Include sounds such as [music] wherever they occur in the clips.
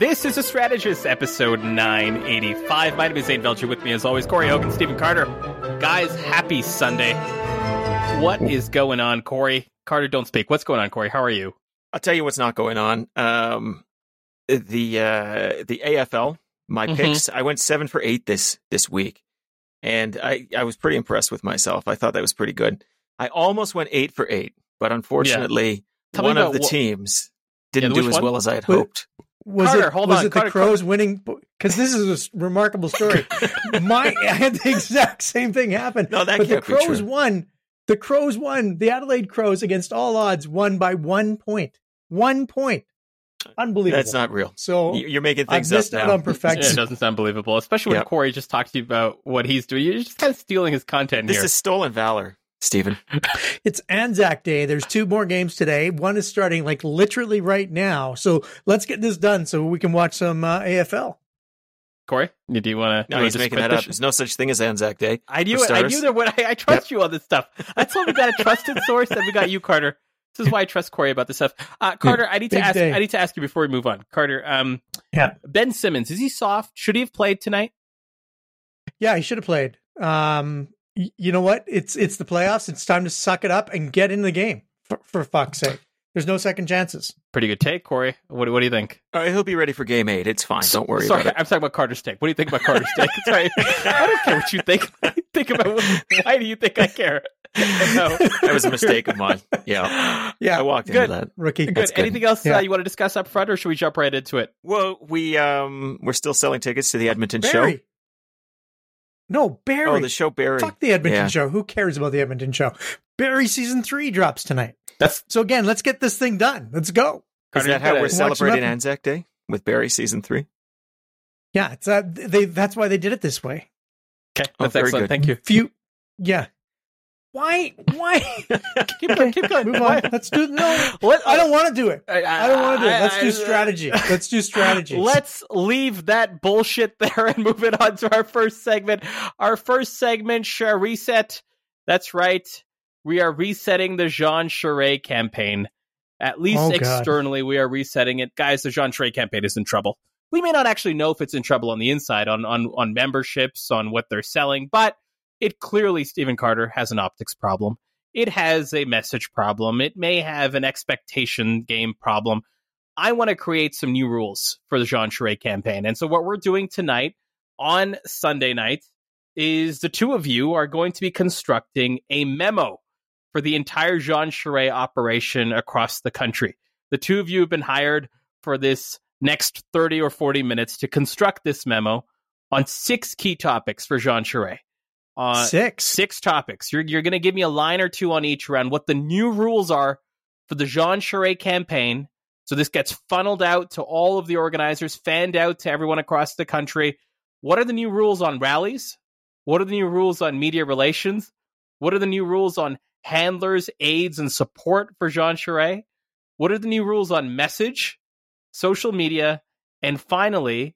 This is a strategist, episode 985. My name is Zain Velji. With me, as always, Corey Hogan, Stephen Carter. Guys, happy Sunday. What is going on, Corey? Carter, don't speak. What's going on, Corey? How are you? I'll tell you what's not going on. Um, the uh, the AFL, my Mhm. picks. I went seven for eight this this week, and I I was pretty impressed with myself. I thought that was pretty good. I almost went eight for eight, but unfortunately, me one of the what- teams didn't Yeah, do as one? well as I had hoped. Was Carter, it hold was on, it Carter, the Crows winning? Because this is a remarkable story. [laughs] My I had the exact same thing happen. No, that but the can't be Crows true. won. The Crows won. The Adelaide Crows, against all odds, won by one point. One point. Unbelievable. That's not real. so. You- You're making I've things up out now. on Yeah, perfection. it doesn't sound believable, especially when Yep. Corey just talks to you about what he's doing. You're just kind of stealing his content This here. is stolen valor, Stephen. [laughs] It's Anzac Day. There's two more games today. One is starting like literally right now. So let's get this done so we can watch some uh, AFL. Corey, do you want to? No, he's making that up. There's no such thing as Anzac Day. I knew it. I starters. knew there would. I, I trust you on this stuff. That's why we got a trusted source, and we got you, Carter. This is why I trust Corey about this stuff. Uh, Carter, I need to ask. day. I need to ask you before we move on, Carter. Um, Yeah. Ben Simmons is he soft? Should he have played tonight? Yeah, he should have played. Um, y- you know what? It's it's the playoffs. It's time to suck it up and get in the game. For, for fuck's sake, there's no second chances. Pretty good take, Corey. What, what do you think? All right, he'll be ready for game eight. It's fine. Don't worry Sorry, about it. I'm talking about Carter's take. What do you think about Carter's take? [laughs] Sorry, I don't care what you think. [laughs] think about what, why do you think I care? No. That was a mistake of mine. Yeah, Yeah, I walked Good. into that. rookie. Good. That's good. Anything else Yeah. uh, you want to discuss up front, or should we jump right into it? Well, we um we're still selling tickets to the Edmonton Barry. show. No, Barry. Oh, the show Barry. Fuck the Edmonton Yeah. show. Who cares about the Edmonton show? Barry season three drops tonight. That's So again, let's get this thing done. Let's go. Is that how we're celebrating. Anzac Day with Barry season three? Yeah, it's uh, they. That's why they did it this way. okay. Oh, That's very excellent. good. Thank you. Few. Yeah. Why? Why? [laughs] Keep going. Keep going. Move on. Let's do no. I don't want to do it. I, I don't want to do it. Let's I- do strategy. [laughs] Let's do strategy. Let's leave that bullshit there and move it on to our first segment. Our first segment, shall reset. That's right. We are resetting the Jean Charest campaign. At least Oh, God. externally, we are resetting it. Guys, the Jean Charest campaign is in trouble. We may not actually know if it's in trouble on the inside, on, on, on memberships, on what they're selling, but it clearly, Stephen Carter, has an optics problem. It has a message problem. It may have an expectation game problem. I want to create some new rules for the Jean Charest campaign. And so what we're doing tonight on Sunday night is the two of you are going to be constructing a memo for the entire Jean Charest operation across the country. The two of you have been hired for this next 30 or 40 minutes to construct this memo on six key topics for Jean Charest. Uh, Six. six topics. You're you're going to give me a line or two on each around what the new rules are for the Jean Charest campaign. So this gets funneled out to all of the organizers, fanned out to everyone across the country. What are the new rules on rallies? What are the new rules on media relations? What are the new rules on handlers, aides, and support for Jean Charest? What are the new rules on message, social media, and finally,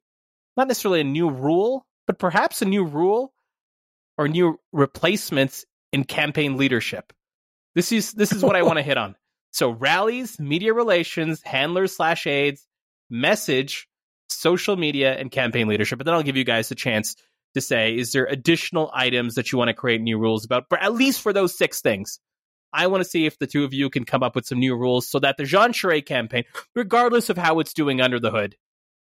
not necessarily a new rule, but perhaps a new rule or new replacements in campaign leadership. This is this is what I want to [laughs] hit on. So rallies, media relations, handlers slash aides, message, social media, and campaign leadership. But then I'll give you guys a chance to say, is there additional items that you want to create new rules about? But at least for those six things. I want to see if the two of you can come up with some new rules so that the Jean Charest campaign, regardless of how it's doing under the hood,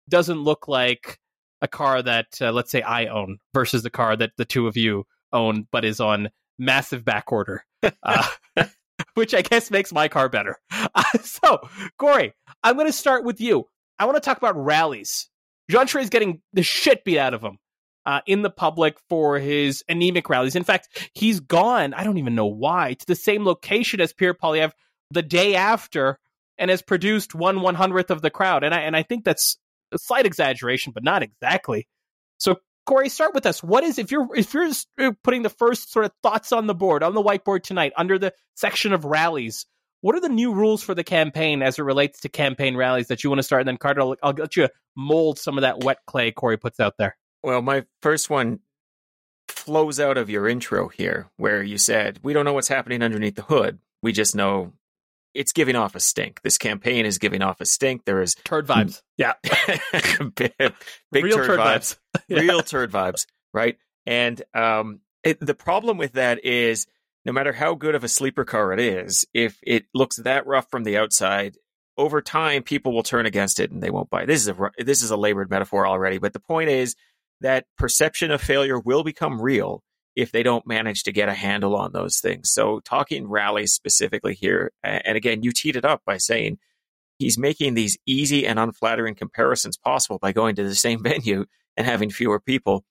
doesn't look like a car that, uh, let's say, I own versus the car that the two of you own, but is on massive back order, uh, [laughs] [laughs] which I guess makes my car better. Uh, [laughs] so, Corey, I'm going to start with you. I want to talk about rallies. Jean is getting the shit beat out of him uh, in the public for his anemic rallies. In fact, he's gone, I don't even know why, to the same location as Pierre Poilievre the day after and has produced one one hundredth of the crowd. And I and I think that's a slight exaggeration, but not exactly. So Corey, start with us. What is if you're if you're uh, putting the first sort of thoughts on the board on the whiteboard tonight under the section of rallies? What are the new rules for the campaign as it relates to campaign rallies that you want to start? And then Carter, I'll, I'll let you mold some of that wet clay Corey puts out there. Well, my first one flows out of your intro here, where you said we don't know what's happening underneath the hood. We just know it's giving off a stink. This campaign is giving off a stink. There is turd vibes. Yeah, [laughs] big, big Real turd, turd vibes. vibes. [laughs] Yeah. Real turd vibes, right? And um, it, the problem with that is, no matter how good of a sleeper car it is, if it looks that rough from the outside, over time people will turn against it and they won't buy. This is a this is a labored metaphor already, but the point is that perception of failure will become real if they don't manage to get a handle on those things. So, talking rallies specifically here, and again, you teed it up by saying he's making these easy and unflattering comparisons possible by going to the same [laughs] venue and having fewer people.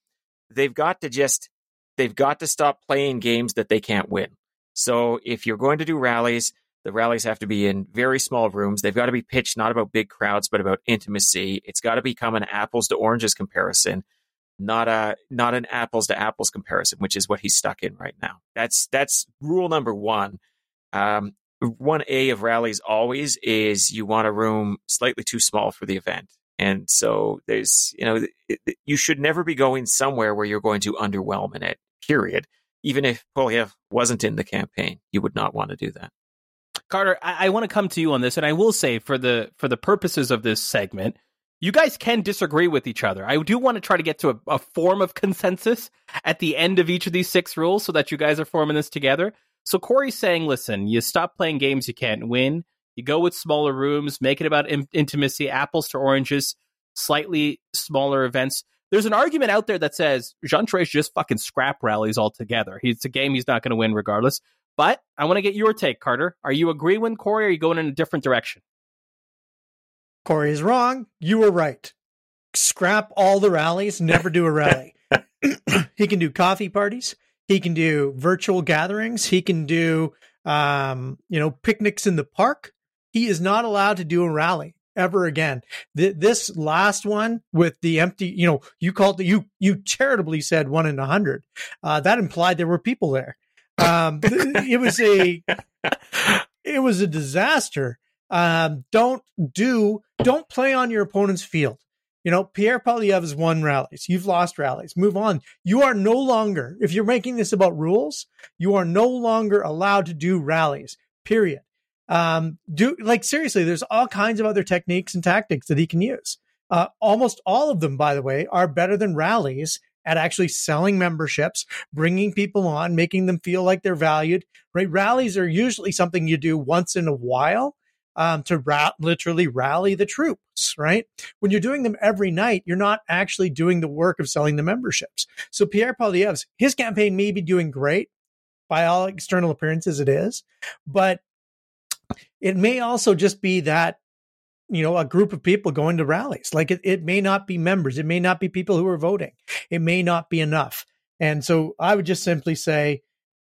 They've got to just they've got to stop playing games that they can't win. So, if you're going to do rallies, the rallies have to be in very small rooms. They've got to be pitched not about big crowds, but about intimacy. It's got to become an apples to oranges comparison not a not an apples to apples comparison, which is what he's stuck in right now. That's that's rule number one. Um, one A of rallies always is you want a room slightly too small for the event, and so there's you know it, it- you should never be going somewhere where you're going to underwhelm in it. Period. Even if Poilievre wasn't in the campaign, you would not want to do that. Carter, I, I want to come to you on this, and I will say for the for the purposes of this segment, you guys can disagree with each other. I do want to try to get to a, a form of consensus at the end of each of these six rules, so that you guys are forming this together. So Corey's saying, listen, you stop playing games you can't win. You go with smaller rooms, make it about in- intimacy, apples to oranges, slightly smaller events. There's an argument out there that says Jean should just fucking scrap rallies altogether. He's a game he's not going to win regardless. But I want to get your take, Carter. Are you agreeing with Corey or are you going in a different direction? Corey is wrong. You were right. Scrap all the rallies, never do a rally. [laughs] [clears throat] he can do coffee parties. He can do virtual gatherings. He can do, um, you know, picnics in the park. He is not allowed to do a rally ever again. Th- this last one with the empty, you know, you called the, you, you charitably said one in a hundred. Uh, that implied there were people there. Um, [laughs] it was a, it was a disaster. Um, don't do, don't play on your opponent's field. You know, Pierre Poilievre has won rallies. You've lost rallies. Move on. You are no longer, if you're making this about rules, you are no longer allowed to do rallies, period. Um, do like seriously, there's all kinds of other techniques and tactics that he can use. Uh, almost all of them, by the way, are better than rallies at actually selling memberships, bringing people on, making them feel like they're valued, right? Rallies are usually something you do once in a while um, to ra- literally rally the troops, right? When you're doing them every night, you're not actually doing the work of selling the memberships. So Pierre Poilievre's, his campaign may be doing great by all external appearances, it is, but it may also just be that you know a group of people going to rallies like it, it may not be members it may not be people who are voting it may not be enough and so i would just simply say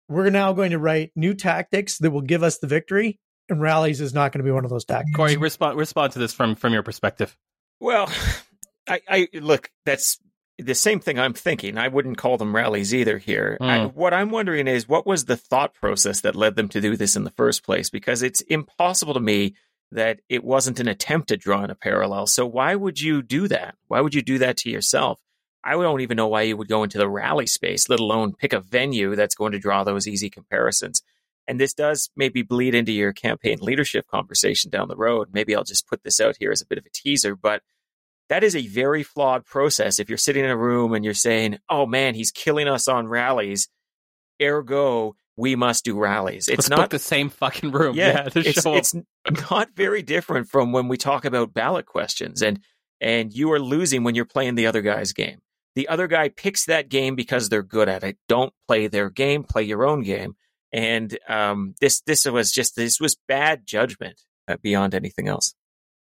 we're now going to write new tactics that will give us the victory and rallies is not going to be one of those tactics Corey, respond respond to this from from your perspective. Well, [sighs] I, I look. That's the same thing I'm thinking. I wouldn't call them rallies either. Here, I, Mm. what I'm wondering is what was the thought process that led them to do this in the first place? Because it's impossible to me that it wasn't an attempt to draw in a parallel. So why would you do that? Why would you do that to yourself? I don't even know why you would go into the rally space, let alone pick a venue that's going to draw those easy comparisons. And this does maybe bleed into your campaign leadership conversation down the road. Maybe I'll just put this out here as a bit of a teaser, but that is a very flawed process. If you're sitting in a room and you're saying, oh man, he's killing us on rallies, ergo, we must do rallies. It's Let's not the same fucking room. yeah, to it's, it's not very different from when we talk about ballot questions and and you are losing when you're playing the other guy's game. The other guy picks that game because they're good at it. Don't play their game, play your own game. And um, this this was just this was bad judgment uh, beyond anything else.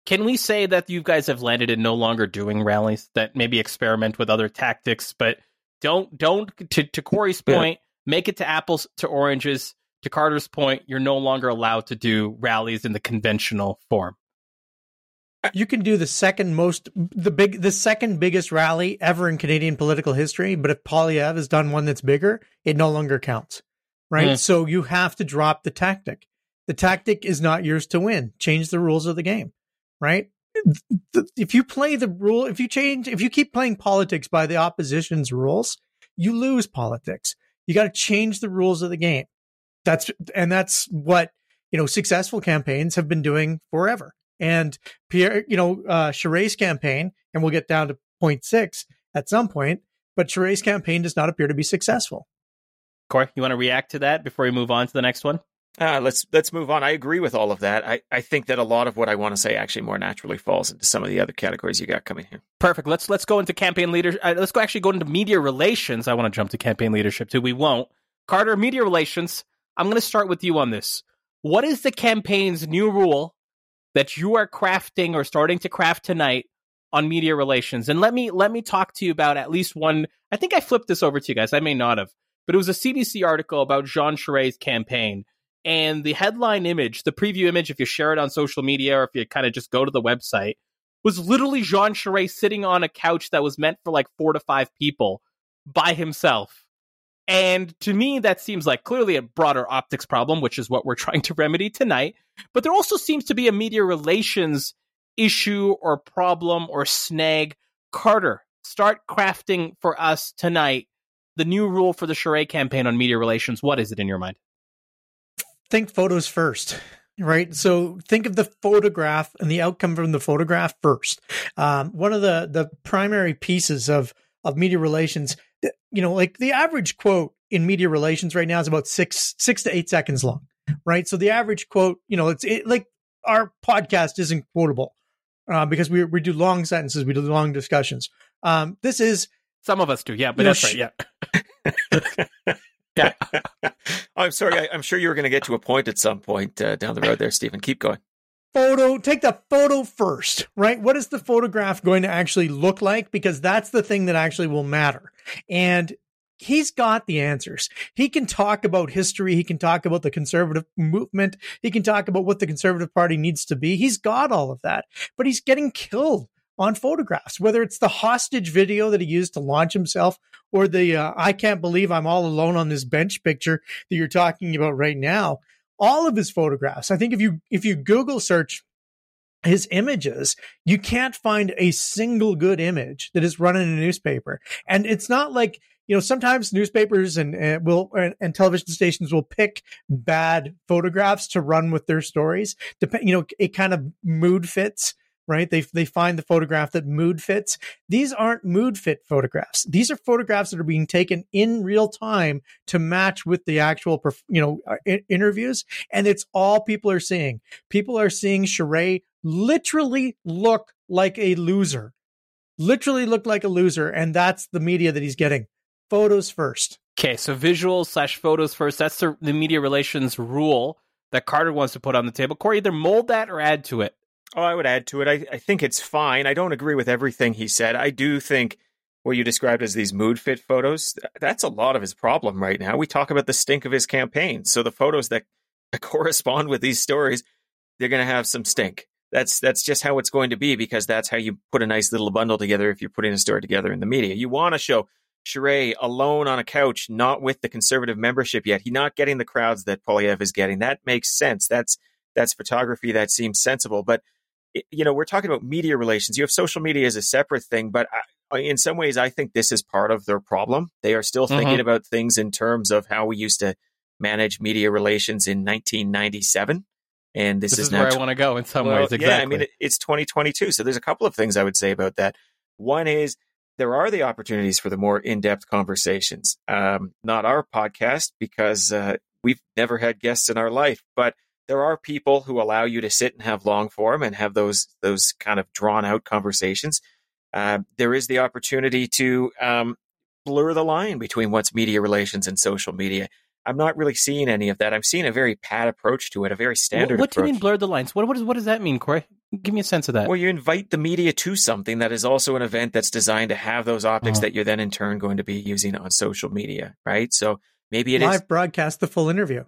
Can we say that you guys have landed in no longer doing rallies? That maybe experiment with other tactics, but don't don't to to Corey's Yeah. point, make it to apples to oranges. To Carter's point, you're no longer allowed to do rallies in the conventional form. you can do the second most the big the second biggest rally ever in Canadian political history, but if Poilievre has done one that's bigger, it no longer counts. Right? Mm. So you have to drop the tactic. The tactic is not yours to win. Change the rules of the game. Right? If you play the rule, if you change, if you keep playing politics by the opposition's rules, you lose politics. You got to change the rules of the game. That's and that's what you know, successful campaigns have been doing forever. And Pierre, you know, uh, Charest's campaign, and we'll get down to point six at some point, but Charest's campaign does not appear to be successful. Corey, you want to react to that before we move on to the next one? Uh, let's let's move on. I agree with all of that. I, I think that a lot of what I want to say actually more naturally falls into some of the other categories you got coming here. Perfect. Let's let's go into campaign leadership. Uh, let's go actually go into media relations. I want to jump to campaign leadership too. We won't. Carter, media relations. I'm going to start with you on this. What is the campaign's new rule that you are crafting or starting to craft tonight on media relations? And let me let me talk to you about at least one. I think I flipped this over to you guys. I may not have, but it was a CBC article about Jean Charest's campaign and the headline image, the preview image, if you share it on social media or if you kind of just go to the website, was literally Jean Charest sitting on a couch that was meant for like four to five people by himself. And to me, that seems like clearly a broader optics problem, which is what we're [laughs] trying to remedy tonight. But there also seems to be a media relations issue or problem or snag. Carter, start crafting for us tonight the new rule for the Charest campaign on media relations. What is it in your mind? think photos first right so think of the photograph and the outcome from the photograph first um, one of the the primary pieces of of media relations you know like the average quote in media relations right now is about six six to eight seconds long right so the average quote you know it's it, like our podcast isn't quotable uh, because we we do long sentences we do long discussions um, this is some of us do yeah but that's know, right yeah [laughs] Yeah. I'm sorry. I, am sure you were going to get to a point at some point uh, down the road there, Stephen. Keep going. Photo, take the photo first, right? What is the photograph going to actually look like? Because that's the thing that actually will matter. And he's got the answers. He can talk about history. He can talk about the conservative movement. He can talk about what the conservative party needs to be. He's got all of that, but he's getting killed on photographs, whether it's the hostage video that he used to launch himself or the uh, I can't believe I'm all alone on this bench picture that you're talking about right now. All of his photographs. I think if you if you Google search his images, you can't find a single good image that is run in a newspaper. And it's not like you know sometimes newspapers and, and will and, and, television stations will pick bad photographs to run with their stories. Dep- you know, it kind of mood fits right? They they find the photograph that mood fits. These aren't mood fit photographs. These are photographs that are being taken in real time to match with the actual, you know, uh, interviews, and it's all people are seeing. People are seeing Charest literally look like a loser, literally look like a loser, and that's the media that he's getting. Photos first. Okay, so visuals slash photos first. That's the, the media relations rule that Carter wants to put on the table. Corey, either mold that or add to it. Oh, I would add to it. I, I think it's fine. I don't agree with everything he said. I do think what you described as these mood fit photos, that's a lot of his problem right now. We talk about the stink of his campaign. So the photos that [laughs] correspond with these stories, they're going to have some stink. That's that's just how it's going to be because that's how you put a nice little bundle together if you're putting a story together in the media. You want to show Charest alone on a couch, not with the conservative membership yet. He's not getting the crowds that Poilievre is getting. That makes sense. That's that's photography that seems sensible. But you know, we're talking about media relations. You have social media as a separate thing, but I, in some ways, I think this is part of their problem. They are still thinking mm-hmm. about things in terms of how we used to manage media relations in 1997. And this, this is, is where I want to go in some well, ways. Exactly. Yeah, I mean, it, it's 2022. So there's a couple of things I would say about that. One is there are the opportunities for the more in-depth conversations. Um, not our podcast because uh, we've never had guests in our life, but there are people who allow you to sit and have long form and have those those kind of drawn out conversations. Uh, there is the opportunity to um, blur the line between what's media relations and social media. I'm not really seeing any of that. I'm seeing a very pat approach to it, a very standard. What, what do you mean blur the lines? What what, is, what does that mean, Corey? Give me a sense of that. Well, you invite the media to something that is also an event that's designed to have those optics oh. that you're then in turn going to be using on social media, right? So maybe it live is broadcast the full interview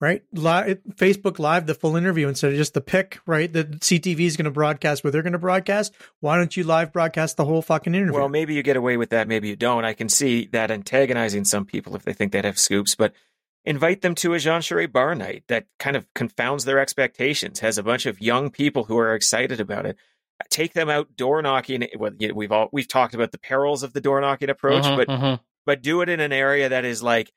right? Live, Facebook Live, the full interview instead of just the pick, right? That CTV is going to broadcast what they're going to broadcast. Why don't you live broadcast the whole fucking interview? Well, maybe you get away with that, maybe you don't. I can see that antagonizing some people if they think they'd have scoops, but invite them to a Jean Charest bar night that kind of confounds their expectations, has a bunch of young people who are excited about it. Take them out door knocking. Well, we've all we've talked about the perils of the door knocking approach, uh-huh, but uh-huh. but do it in an area that is like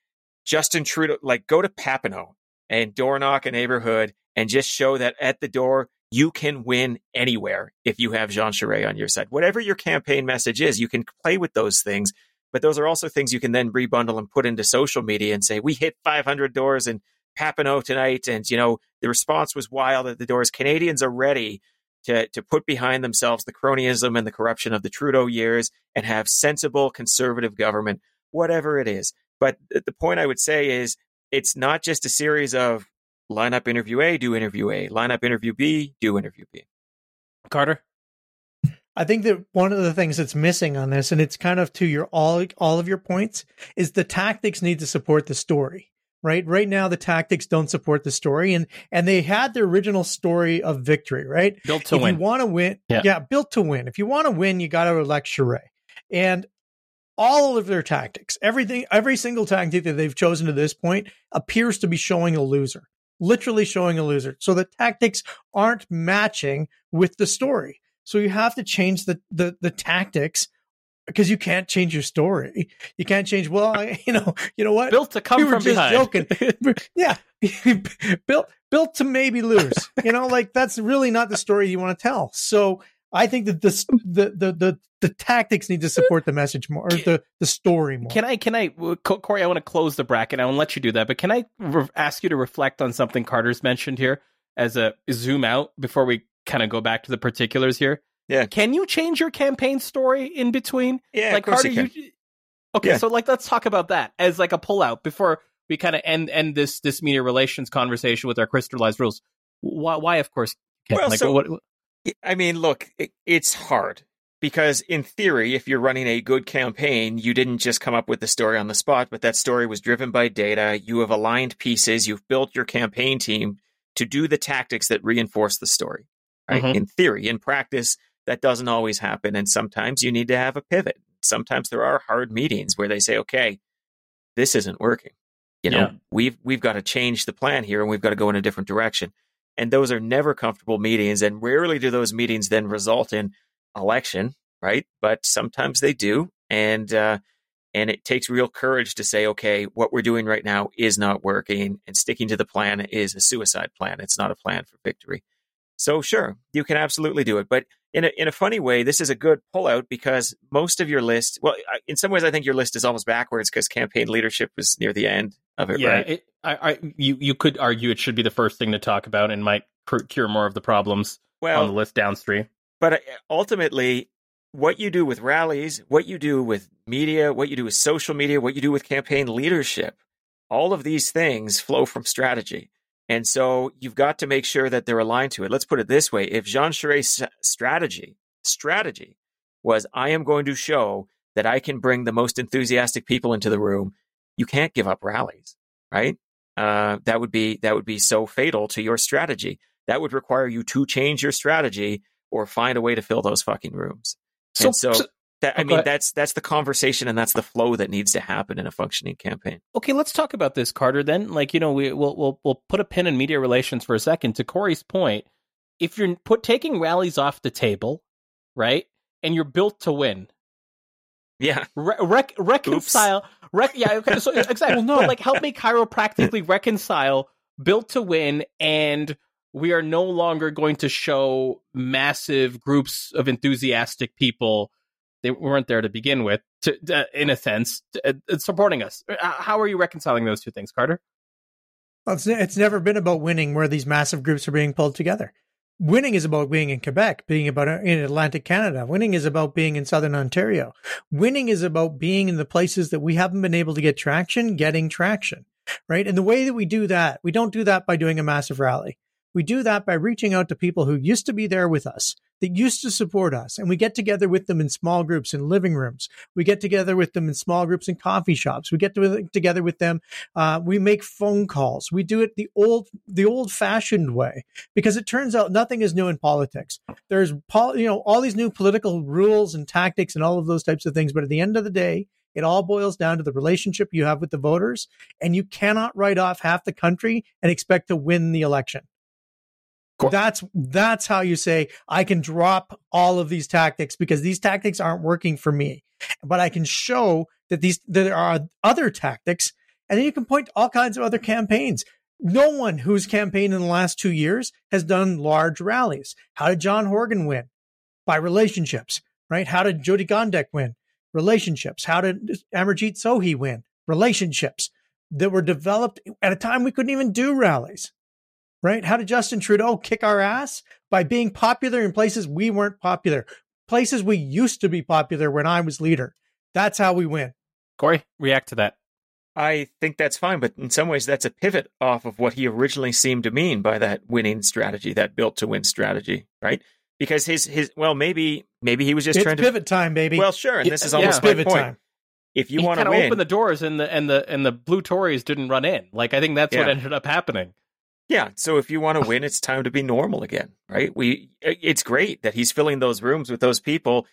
Justin Trudeau. Like go to Papineau and door knock a neighborhood and just show that at the door you can win anywhere if you have Jean Charest on your side. Whatever your campaign message is, you can play with those things. But those are also things you can then rebundle and put into social media and say, we hit 500 doors in Papineau tonight. And, you know, the response was wild at the doors. Canadians are ready to, to put behind themselves the cronyism and the corruption of the Trudeau years and have sensible conservative government, whatever it is. But the point I would say is it's not just a series of line up interview A, do interview A, line up interview B, do interview B. Carter? I think that one of the things that's missing on this, and it's kind of to your all all of your points, is the tactics need to support the story. Right, right now the tactics don't support the story, and and they had the original story of victory. Right, built to if win. you want to win, Yeah. yeah. built to win. If you want to win, you got to elect Charest. And all of their tactics, everything, every single tactic that they've chosen to this point appears to be showing a loser, literally showing a loser. So the tactics aren't matching with the story. So you have to change the the, the tactics because you can't change your story. You can't change. Well, I, [laughs] you know, you know what? built to come we from just behind. joking. [laughs] yeah, [laughs] built built to maybe lose. You know, like that's really not the story you want to tell. So I think that this the the the the tactics need to support the message more, or the the story more. Can I? Can I, Corey? I want to close the bracket. I won't let you do that, but can I re- ask you to reflect on something Carter's mentioned here as a zoom out before we kind of go back to the particulars here? Yeah. Can you change your campaign story in between? Yeah, like of course Carter, you can. you. Okay, Yeah. so like let's talk about that as like a pullout before we kind of end end this this media relations conversation with our crystallized rules. Why? Why? Of course. Ken. Well, like, so- what, what- I mean, look, it, it's hard because in theory, if you're running a good campaign, you didn't just come up with the story on the spot, but that story was driven by data. You have aligned pieces. You've built your campaign team to do the tactics that reinforce the story. Right? Mhm. In theory, in practice, that doesn't always happen, and sometimes you need to have a pivot. Sometimes there are hard meetings where they say, "Okay, this isn't working. You know, Yeah. we've we've got to change the plan here, and we've got to go in a different direction." And those are never comfortable meetings and rarely do those meetings then result in election right? But sometimes they do and uh and it takes real courage to say okay what we're doing right now is not working and sticking to the plan is a suicide plan. It's not a plan for victory. So sure you can absolutely do it but in a, in a funny way this is a good pullout because most of your list well in some ways i think your list is almost backwards because campaign leadership was near the end of it yeah, right? it, I, I, you you could argue it should be the first thing to talk about and might cur- cure more of the problems well on the list downstream. But uh, ultimately, what you do with rallies, what you do with media, what you do with social media, what you do with campaign leadership, all of these things flow from strategy. And so you've got to make sure that they're aligned to it. Let's put it this way. If Jean Charest's strategy, strategy was, I am going to show that I can bring the most enthusiastic people into the room, you can't give up rallies, right? Uh, that would be, that would be so fatal to your strategy. That would require you to change your strategy or find a way to fill those fucking rooms. So, and so, so- that, I oh, mean, that's that's the conversation and that's the flow that needs to happen in a functioning campaign. okay, let's talk about this, Carter. Then, like you know, we we'll we'll we'll put a pin in media relations for a second. To Corey's point, if you're put taking rallies off the table, right, and you're built to win, Yeah, Re- rec- reconcile. [laughs] Rec- yeah, okay, so exactly. Well, no. But like, help me chiropractically [laughs] reconcile built to win, and we are no longer going to show massive groups of enthusiastic people. They weren't there to begin with, to, uh, in a sense, to, uh, supporting us. Uh, How are you reconciling those two things, Carter? Well, it's, it's never been about winning where these massive groups are being pulled together. Winning is about being in Quebec, being about uh, in Atlantic Canada. Winning is about being in Southern Ontario. Winning is about being in the places that we haven't been able to get traction, getting traction, right? And the way that we do that, we don't do that by doing a massive rally. We do that by reaching out to people who used to be there with us, that used to support us, and we get together with them in small groups in living rooms. We get together with them in small groups in coffee shops. We get to, together with them uh, we make phone calls. We do it the old, the old fashioned way because it turns out nothing is new in politics. There's, pol- you know, all these new political rules and tactics and all of those types of things. But at the end of the day, it all boils down to the relationship you have with the voters, and you cannot write off half the country and expect to win the election. That's that's how you say I can drop all of these tactics because these tactics aren't working for me, but I can show that these that there are other tactics and then you can point to all kinds of other campaigns. No one who's campaigned in the last two years has done large rallies. How did John Horgan win? By relationships, right? How did Jyoti Gondek win? Relationships. How did Amarjeet Sohi win? Relationships that were developed at a time we couldn't even do rallies, right? How did Justin Trudeau kick our ass? By being popular in places we weren't popular, places we used to be popular when I was leader. That's how we win. Corey, react to that. I think that's fine, but in some ways, that's a pivot off of what he originally seemed to mean by that winning strategy, that built to win strategy, right? Because his his well, maybe maybe he was just it's trying to pivot time, baby. Well, sure, and this is Yeah, almost it's my pivot point. time. If you want to kind of win, the doors, and the and the and the blue Tories didn't run in. Like I think that's what ended up happening. Yeah, so if you want to [laughs] win, it's time to be normal again, right? We it's great that he's filling those rooms with those people.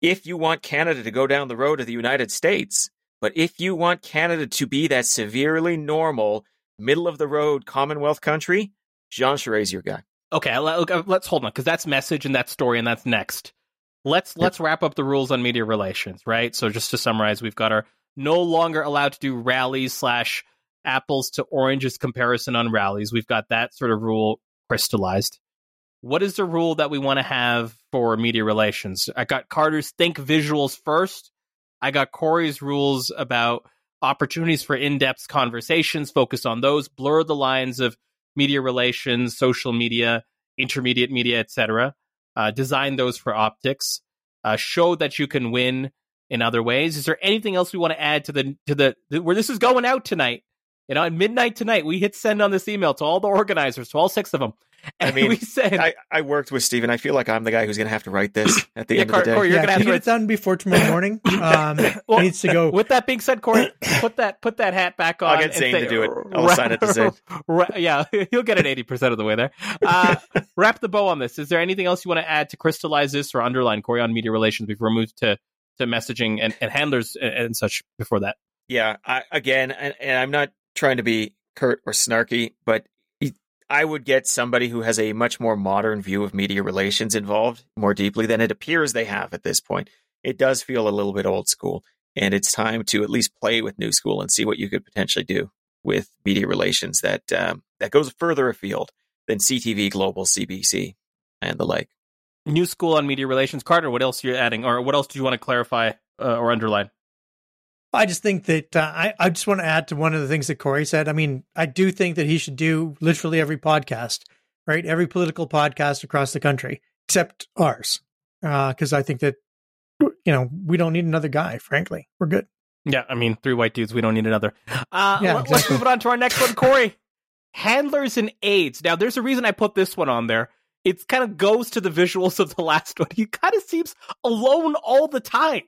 If you want Canada to go down the road to the United States, but if you want Canada to be that severely normal, middle of the road Commonwealth country, Jean Charest's your guy. Okay, let's hold on because that's message and that story and that's next. Let's let's wrap up the rules on media relations, right? So just to summarize, we've got our no longer allowed to do rallies slash apples to oranges comparison on rallies. We've got that sort of rule crystallized. What is the rule that we want to have for media relations? I got Carter's think visuals first. I got Corey's rules about opportunities for in-depth conversations, focus on those, blur the lines of media relations, social media, intermediate media, etc. Uh, design those for optics. Uh, show that you can win in other ways. Is there anything else we want to add to the to the, the where this is going out tonight? You know, at midnight tonight, we hit send on this email to all the organizers, to all six of them, I and mean, we said, I, I worked with Stephen. I feel like I'm the guy who's going to have to write this [coughs] at the Yeah, end of the day. Corey, you're yeah, gonna have to get it done before tomorrow morning. [coughs] Um, Well, it needs to go. With that being said, Corey, put that put that hat back on. I'll get and Zain say- to do it. I'll assign it to Zain. Ra- yeah, [laughs] he'll get it eighty percent of the way there. Uh, [laughs] wrap the bow on this. Is there anything else you want to add to crystallize this or underline Corey on media relations before we move to to messaging and, and handlers and, and such before that? Yeah, I, again, and, and I'm not trying to be curt or snarky, but I would get somebody who has a much more modern view of media relations involved more deeply than it appears they have at this point. It does feel a little bit old school, and it's time to at least play with new school and see what you could potentially do with media relations that um, that goes further afield than CTV, Global, CBC, and the like. New school on media relations. Carter, what else you're adding, or what else do you want to clarify uh, or underline? I just think that uh, I, I just want to add to one of the things that Corey said. I mean, I do think that he should do literally every podcast, right? Every political podcast across the country, except ours. Because I think that, you know, we don't need another guy, frankly. We're good. Yeah, I mean, three white dudes. We don't need another. Uh, Yeah, let- Let's move it on to our next one, Corey. Handlers and aides. Now, there's a reason I put this one on there. It kind of goes to the visuals of the last one. He kind of seems alone all the time.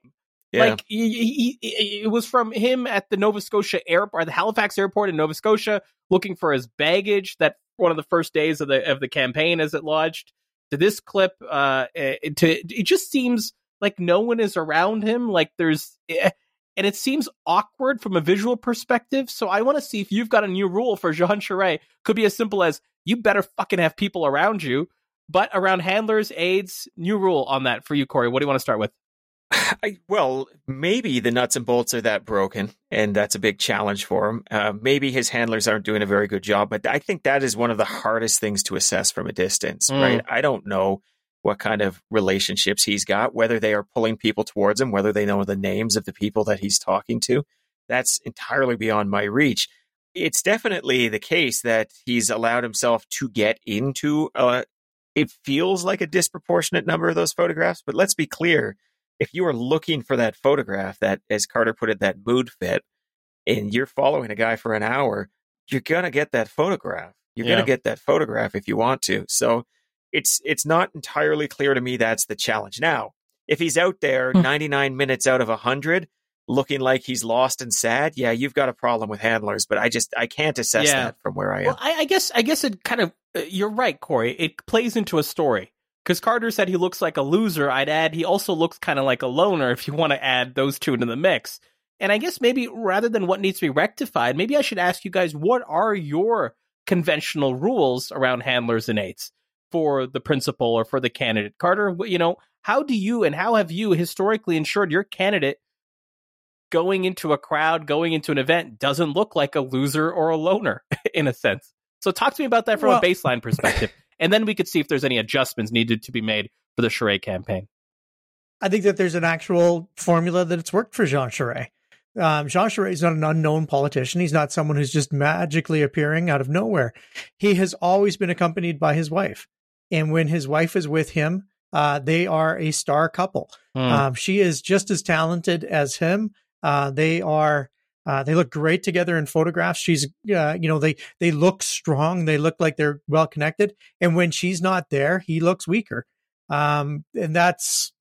Yeah, Like he, he, he- it was from him at the Nova Scotia airport, the Halifax airport in Nova Scotia, looking for his baggage. That one of the first days of the of the campaign as it lodged. To this clip, uh, it, to it just seems like no one is around him. Like there's, eh, and it seems awkward from a visual perspective. So I want to see if you've got a new rule for Jean Charest. Could be as simple as you better fucking have people around you. But around handlers, aides, new rule on that for you, Corey. What do you want to start with? [laughs] I, well, maybe the nuts and bolts are that broken, and that's a big challenge for him. Uh, maybe his handlers aren't doing a very good job, but I think that is one of the hardest things to assess from a distance, Mm. right? I don't know what kind of relationships he's got, whether they are pulling people towards him, whether they know the names of the people that he's talking to. That's entirely beyond my reach. It's definitely the case that he's allowed himself to get into uh, it feels like a disproportionate number of those photographs, but let's be clear if you are looking for that photograph that, as Carter put it, that mood fit, and you're following a guy for an hour, you're gonna get that photograph. You're Yeah. gonna get that photograph if you want to. So it's it's not entirely clear to me that's the challenge. Now, if he's out there Hmm. 99 minutes out of 100 looking like he's lost and sad, yeah, you've got a problem with handlers, but I just I can't assess Yeah. that from where I am. Well, I, I guess I guess it kind of uh, you're right, Corey. It plays into a story because Carter said he looks like a loser. I'd add he also looks kind of like a loner if you want to add those two into the mix. And I guess maybe rather than what needs to be rectified, maybe I should ask you guys what are your conventional rules around handlers and aides for the principal or for the candidate? Carter, you know, how do you and how have you historically ensured your candidate going into a crowd, going into an event doesn't look like a loser or a loner [laughs] in a sense. So talk to me about that from Well- a baseline perspective. [laughs] and then we could see if there's any adjustments needed to be made for the Charest campaign. I think that there's an actual formula that it's worked for Jean Charest. Um, Jean Charest is not an unknown politician. He's not someone who's just magically appearing out of nowhere. He has always been accompanied by his wife. And when his wife is with him, uh, they are a star couple. Hmm. Um, she is just as talented as him. Uh, they are. Uh, they look great together in photographs. She's, uh, you know, they they look strong. They look like they're well connected. And when she's not there, he looks weaker. Um, and that's,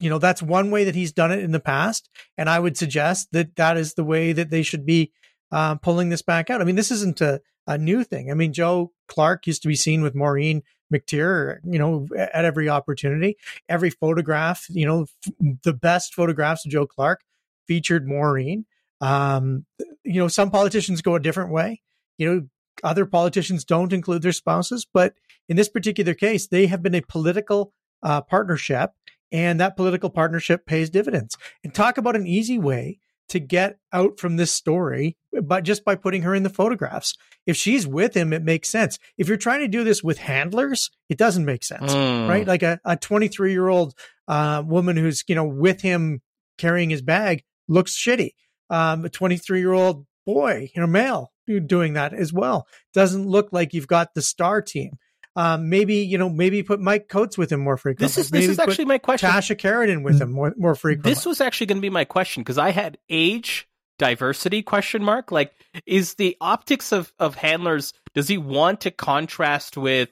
you know, that's one way that he's done it in the past. And I would suggest that that is the way that they should be uh, pulling this back out. I mean, this isn't a, a new thing. I mean, Joe Clark used to be seen with Maureen McTeer, you know, at every opportunity. Every photograph, you know, f- the best photographs of Joe Clark featured Maureen. Um, you know, some politicians go a different way. You know, other politicians don't include their spouses, but in this particular case, they have been a political uh, partnership, and that political partnership pays dividends. And talk about an easy way to get out from this story, but just by putting her in the photographs. If she's with him, it makes sense. If you're trying to do this with handlers, it doesn't make sense Hmm. right? Like a, a 23 year old uh, woman who's, you know, with him carrying his bag looks shitty. Um, a 23 year old boy, you know, male doing that as well doesn't look like you've got the star team. Um, maybe, you know, maybe put Mike Coates with him more frequently. This is maybe this is actually my question. Tasha Kheiriddin with him more, more frequently. This was actually going to be my question because I had age diversity question mark. Like, is the optics of of handlers? Does he want to contrast with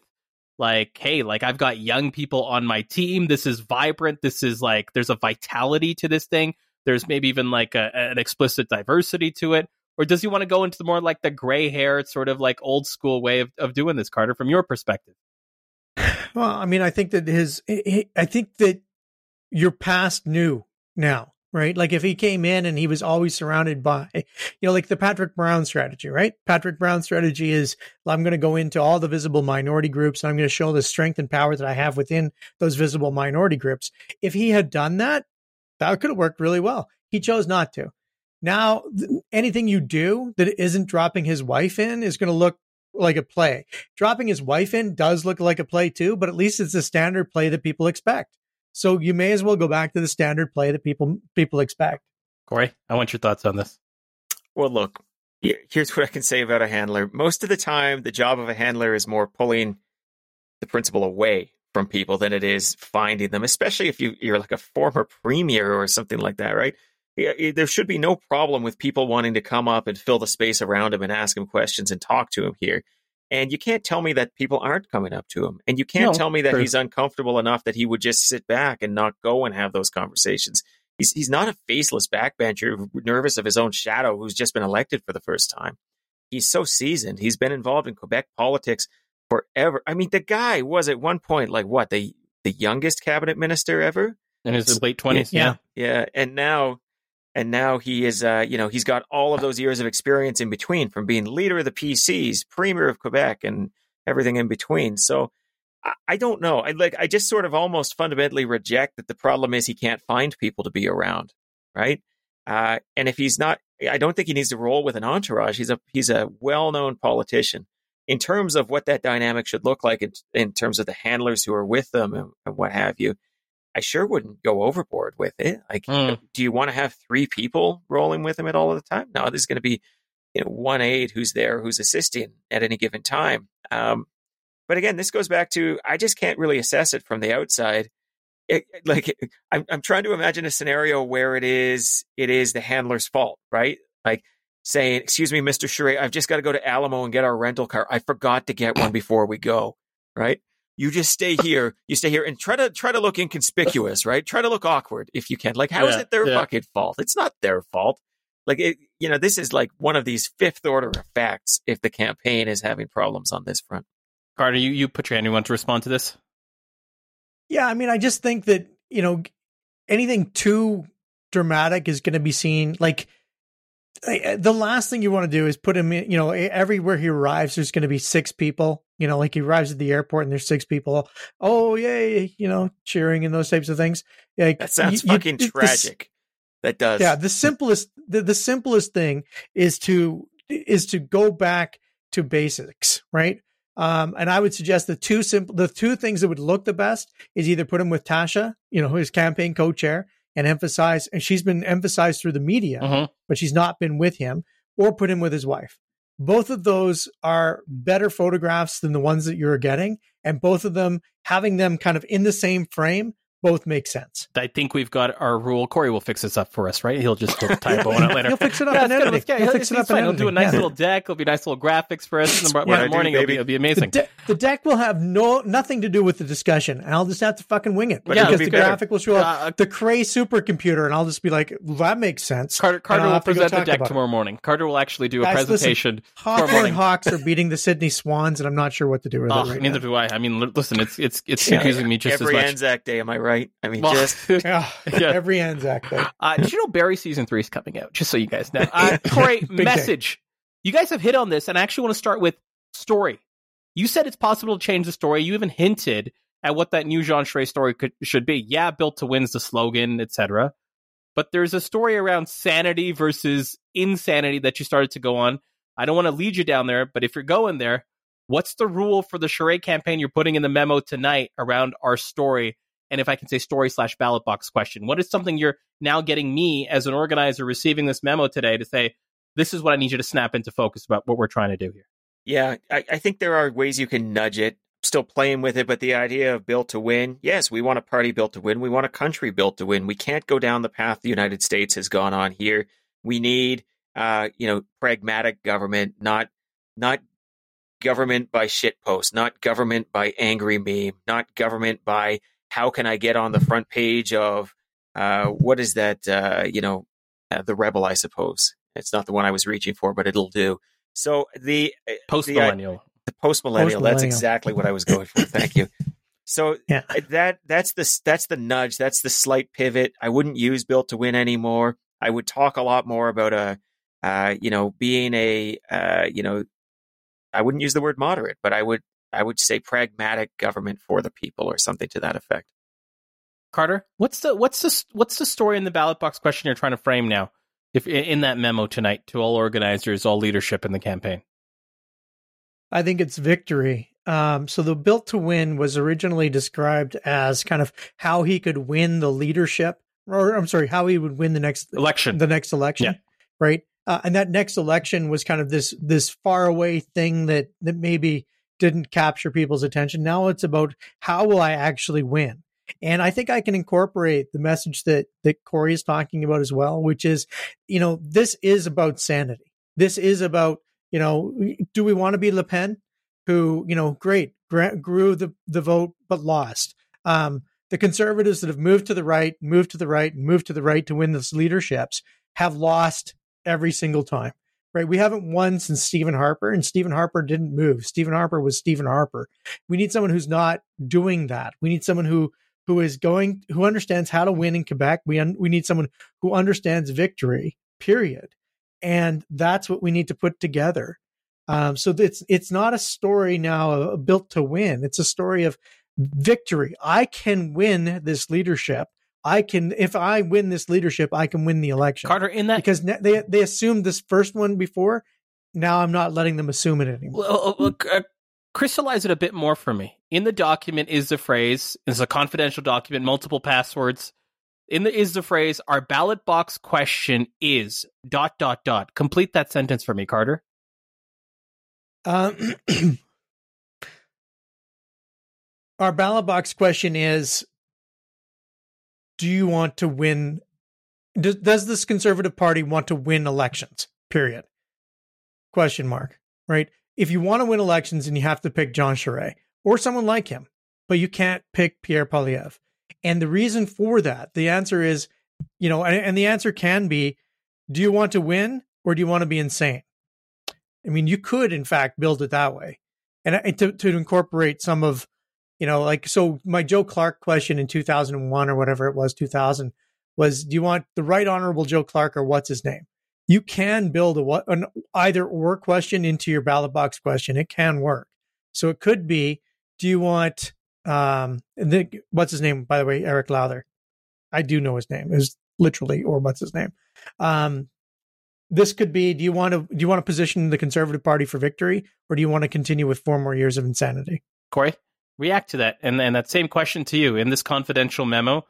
like, hey, like I've got young people on my team. This is vibrant. This is like there's a vitality to this thing. There's maybe even like a, an explicit diversity to it. Or does he want to go into the more like the gray hair, sort of like old school way of, of doing this, Carter, from your perspective? Well, I mean, I think that his, I think that you're past knew now, right? Like if he came in and he was always surrounded by, you know, like the Patrick Brown strategy, right? Patrick Brown strategy is I'm going to go into all the visible minority groups and I'm going to show the strength and power that I have within those visible minority groups. If he had done that, that could have worked really well. He chose not to. Now, th- anything you do that isn't dropping his wife in is going to look like a play. Dropping his wife in does look like a play too, but at least it's a standard play that people expect. So you may as well go back to the standard play that people people expect. Corey, I want your thoughts on this. Well, look, here's what I can say about a handler. Most of the time, the job of a handler is more pulling the principal away from people than it is finding them, especially if you, you're like a former premier or something like that, right? There should be no problem with people wanting to come up and fill the space around him and ask him questions and talk to him here. And you can't tell me that people aren't coming up to him. And you can't No, tell me that true. he's uncomfortable enough that he would just sit back and not go and have those conversations. He's he's not a faceless backbencher, nervous of his own shadow, who's just been elected for the first time. He's so seasoned. He's been involved in Quebec politics forever. I mean, the guy was at one point like what the the youngest cabinet minister ever. In his late twenties, yeah. yeah. Yeah, and now and now he is uh, you know, he's got all of those years of experience in between from being leader of the PCs, premier of Quebec and everything in between. So I, I don't know. I like I just sort of almost fundamentally reject that the problem is he can't find people to be around, right? Uh, and if he's not I don't think he needs to roll with an entourage. He's a he's a well-known politician. In terms of what that dynamic should look like in, in terms of the handlers who are with them and, and what have you, I sure wouldn't go overboard with it. Like, Mm. do you want to have three people rolling with him at all of the time? No, there's going to be, you know, one aide who's there who's assisting at any given time. Um, but again, this goes back to I just can't really assess it from the outside. It, like, [laughs] I'm, I'm trying to imagine a scenario where it is it is the handler's fault, right? Like saying, "Excuse me, Mister Charest, I've just got to go to Alamo and get our rental car. I forgot to get one before we go." Right? You just stay here. You stay here and try to try to look inconspicuous, right? Try to look awkward if you can. Like, how is Yeah, it their yeah. fucking fault? It's not their fault. Like, it, you know, this is like one of these fifth order effects if the campaign is having problems on this front. Carter, you, you put your hand. You want to respond to this? Yeah, I mean, I just think that you know anything too dramatic is going to be seen like the last thing you want to do is put him in. You know, everywhere he arrives, there's going to be six people. You know, like he arrives at the airport and there's six people. Oh yay! You know, cheering and those types of things. Like That sounds you- you- fucking this- tragic. that does. Yeah, the simplest the, the simplest thing is to is to go back to basics, right? Um, and I would suggest the two simple the two things that would look the best is either put him with Tasha, you know, his campaign co-chair, and emphasize, and she's been emphasized through the media, Mhm. but she's not been with him, or put him with his wife. Both of those are better photographs than the ones that you're getting, and both of them having them kind of in the same frame both make sense. I think we've got our rule. Corey will fix this up for us, right? He'll just put the typo on it later. He'll fix it up Yeah, in it's good. editing. Yeah, He'll he'll fix it he's up in fine. He'll do a nice Yeah. little deck. It'll be nice little graphics for us in the, mor- in what the do, morning. It'll be, baby. it'll be The, amazing. de- the deck will have no nothing to do with the discussion, and I'll just have to fucking wing it But it'll because be the better. graphic will show up Uh, the Cray supercomputer, and I'll just be like, well, "That makes sense." Carter, Carter I'll will have to go present the deck about it. tomorrow morning. Carter will actually do a Guys, listen, presentation tomorrow Hawthorn morning. Hawks are beating the Sydney Swans, and I'm not sure what to do with Oh, it neither do I. I mean, listen, it's it's it's confusing me just as much. Every Anzac Day, am I right? I mean, Well, just [laughs] Yeah, Yeah. [laughs] every Anzac Day. Uh, did you know Barry season three is coming out? Just so you guys know. [laughs] Uh, Corey, Big day. message. You guys have hit on this, and I actually want to start with story. You said it's possible to change the story. You even hinted at what that new Jean Charest story could, should be. Yeah, built to win's the slogan, etc. But there's a story around sanity versus insanity that you started to go on. I don't want to lead you down there, but if you're going there, what's the rule for the Charest campaign you're putting in the memo tonight around our story? And if I can say story slash ballot box question, what is something you're now getting me as an organizer receiving this memo today to say, this is what I need you to snap into focus about what we're trying to do here? Yeah, I, I think there are ways you can nudge it. Still playing with it, but the idea of built to win, yes, we want a party built to win. We want a country built to win. We can't go down the path the United States has gone on here. We need, uh, you know, pragmatic government, not not government by shit post, not government by angry meme, not government by how can I get on the front page of uh, what is that? Uh, you know, uh, the rebel, I suppose. It's not the one I was reaching for, but it'll do. So the Post the, millennial. the post millennial. That's exactly what I was going for. Thank you. So [laughs] Yeah. that that's the that's the nudge. That's the slight pivot. I wouldn't use built to win anymore. I would talk a lot more about a, uh, you know, being a, uh, you know, I wouldn't use the word moderate, but I would I would say pragmatic government for the people or something to that effect. Carter, what's the what's the what's the story in the ballot box question you're trying to frame now? If in that memo tonight to all organizers, all leadership in the campaign. I think it's victory. Um, so the built to win was originally described as kind of how he could win the leadership, or I'm sorry, how he would win the next Election. the next election, Yeah. right? Uh, and that next election was kind of this this far away thing that that maybe didn't capture people's attention. Now it's about how will I actually win? And I think I can incorporate the message that that Corey is talking about as well, which is, you know, this is about sanity. This is about, you know, do we want to be Le Pen, who, you know, great grew the the vote but lost. Um, the conservatives that have moved to the right, moved to the right, and moved to the right to win those leaderships have lost every single time. Right? We haven't won since Stephen Harper, and Stephen Harper didn't move. Stephen Harper was Stephen Harper. We need someone who's not doing that. We need someone who who is going who understands how to win in Quebec. We un, we need someone who understands victory. Period. And that's what we need to put together. Um, so it's it's not a story now built to win. It's a story of victory. I can win this leadership. I can if I win this leadership, I can win the election. Carter, in that because they they assumed this first one before. Now I'm not letting them assume it anymore. Well, uh, look, uh, crystallize it a bit more for me. In the document is the phrase, it's a confidential document, multiple passwords. In the is the phrase, our ballot box question is dot dot dot. Complete that sentence for me, Carter. Um, [clears throat] our ballot box question is: Do you want to win? Does, does this conservative party want to win elections? Period. Question mark. Right. If you want to win elections, and you have to pick John Charest or someone like him, but you can't pick Pierre Poilievre. And the reason for that, the answer is, you know, and, and the answer can be: Do you want to win or do you want to be insane? I mean, you could, in fact, build it that way, and, and to to incorporate some of, you know, like so. My Joe Clark question in two thousand and one or whatever it was, two thousand, was: Do you want the right honorable Joe Clark or what's his name? You can build a what an either or question into your ballot box question. It can work. So it could be: Do you want um the, what's his name? By the way, Eric Lowther. I do know his name. Is literally, or what's his name. Um, this could be do you want to do you want to position the conservative party for victory or do you want to continue with four more years of insanity corey react to that. And then that same question to you in this confidential memo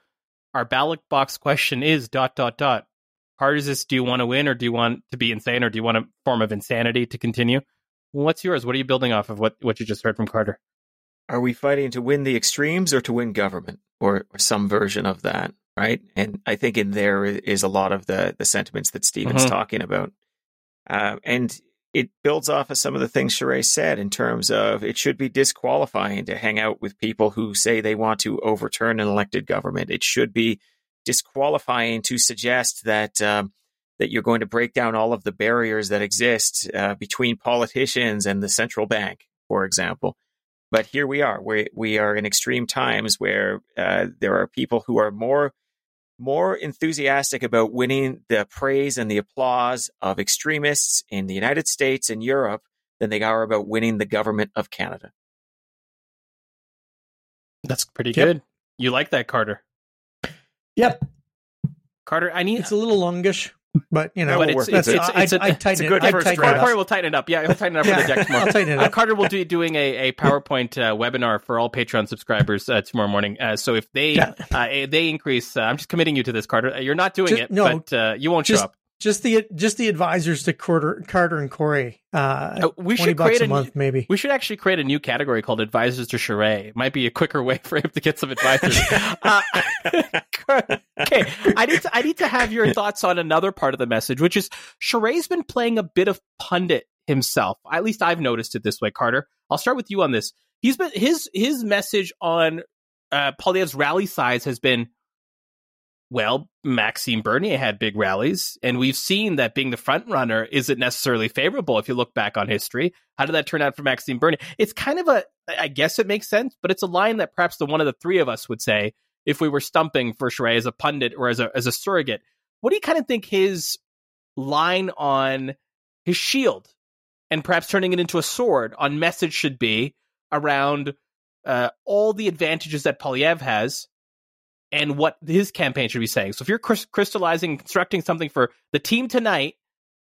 our ballot box question is dot dot dot. Hard is this do you want to win or do you want to be insane or do you want a form of insanity to continue? What's yours? What are you building off of what, what you just heard from carter? Are we fighting to win the extremes or to win government or, or some version of that right? And I think in there is a lot of the the sentiments that Stephen's mm-hmm. talking about, uh, and it builds off of some of the things Charest said in terms of it should be disqualifying to hang out with people who say they want to overturn an elected government. It should be disqualifying to suggest that. Um, that you're going to break down all of the barriers that exist uh, between politicians and the central bank, for example. But here we are. We we are in extreme times where uh, there are people who are more more enthusiastic about winning the praise and the applause of extremists in the United States and Europe than they are about winning the government of Canada. That's pretty yep. good. You like that, Carter? Yep. Carter, I need. It's a little longish. But you know, but it's, it's, it's, it's, a, I, I it's a good it, first draft. Corey will tighten it up. Yeah, he'll tighten it up yeah, for [laughs] the next I'll tighten it up. Uh, Carter will be doing a, a PowerPoint uh, webinar for all Patreon subscribers uh, tomorrow morning. Uh, so if they yeah. Uh, they increase, uh, I'm just committing you to this, Carter. You're not doing just, it, no, but you won't just, show up just the just the advisors to Carter, Carter and Corey. Uh, we should create a, month, maybe. We should actually create a new category called advisors to. It might be a quicker way [laughs] for him to get some advisors. [laughs] uh, [laughs] okay, I need to I need to have your thoughts on another part of the message, which is Charest's been playing a bit of pundit himself. At least I've noticed it this way. Carter, I'll start with you on this. He's been his his message on uh, rally size has been well, Maxime Bernier had big rallies, and we've seen that being the front runner isn't necessarily favorable if you look back on history. How did that turn out for Maxime Bernier? It's kind of a, I guess it makes sense, but it's a line that perhaps the one of the three of us would say if we were stumping for Charest as a pundit or as a as a surrogate. What do you kind of think his line on his shield and perhaps turning it into a sword on message should be around uh, all the advantages that Poilievre has and what his campaign should be saying. So if you're crystallizing, constructing something for the team tonight,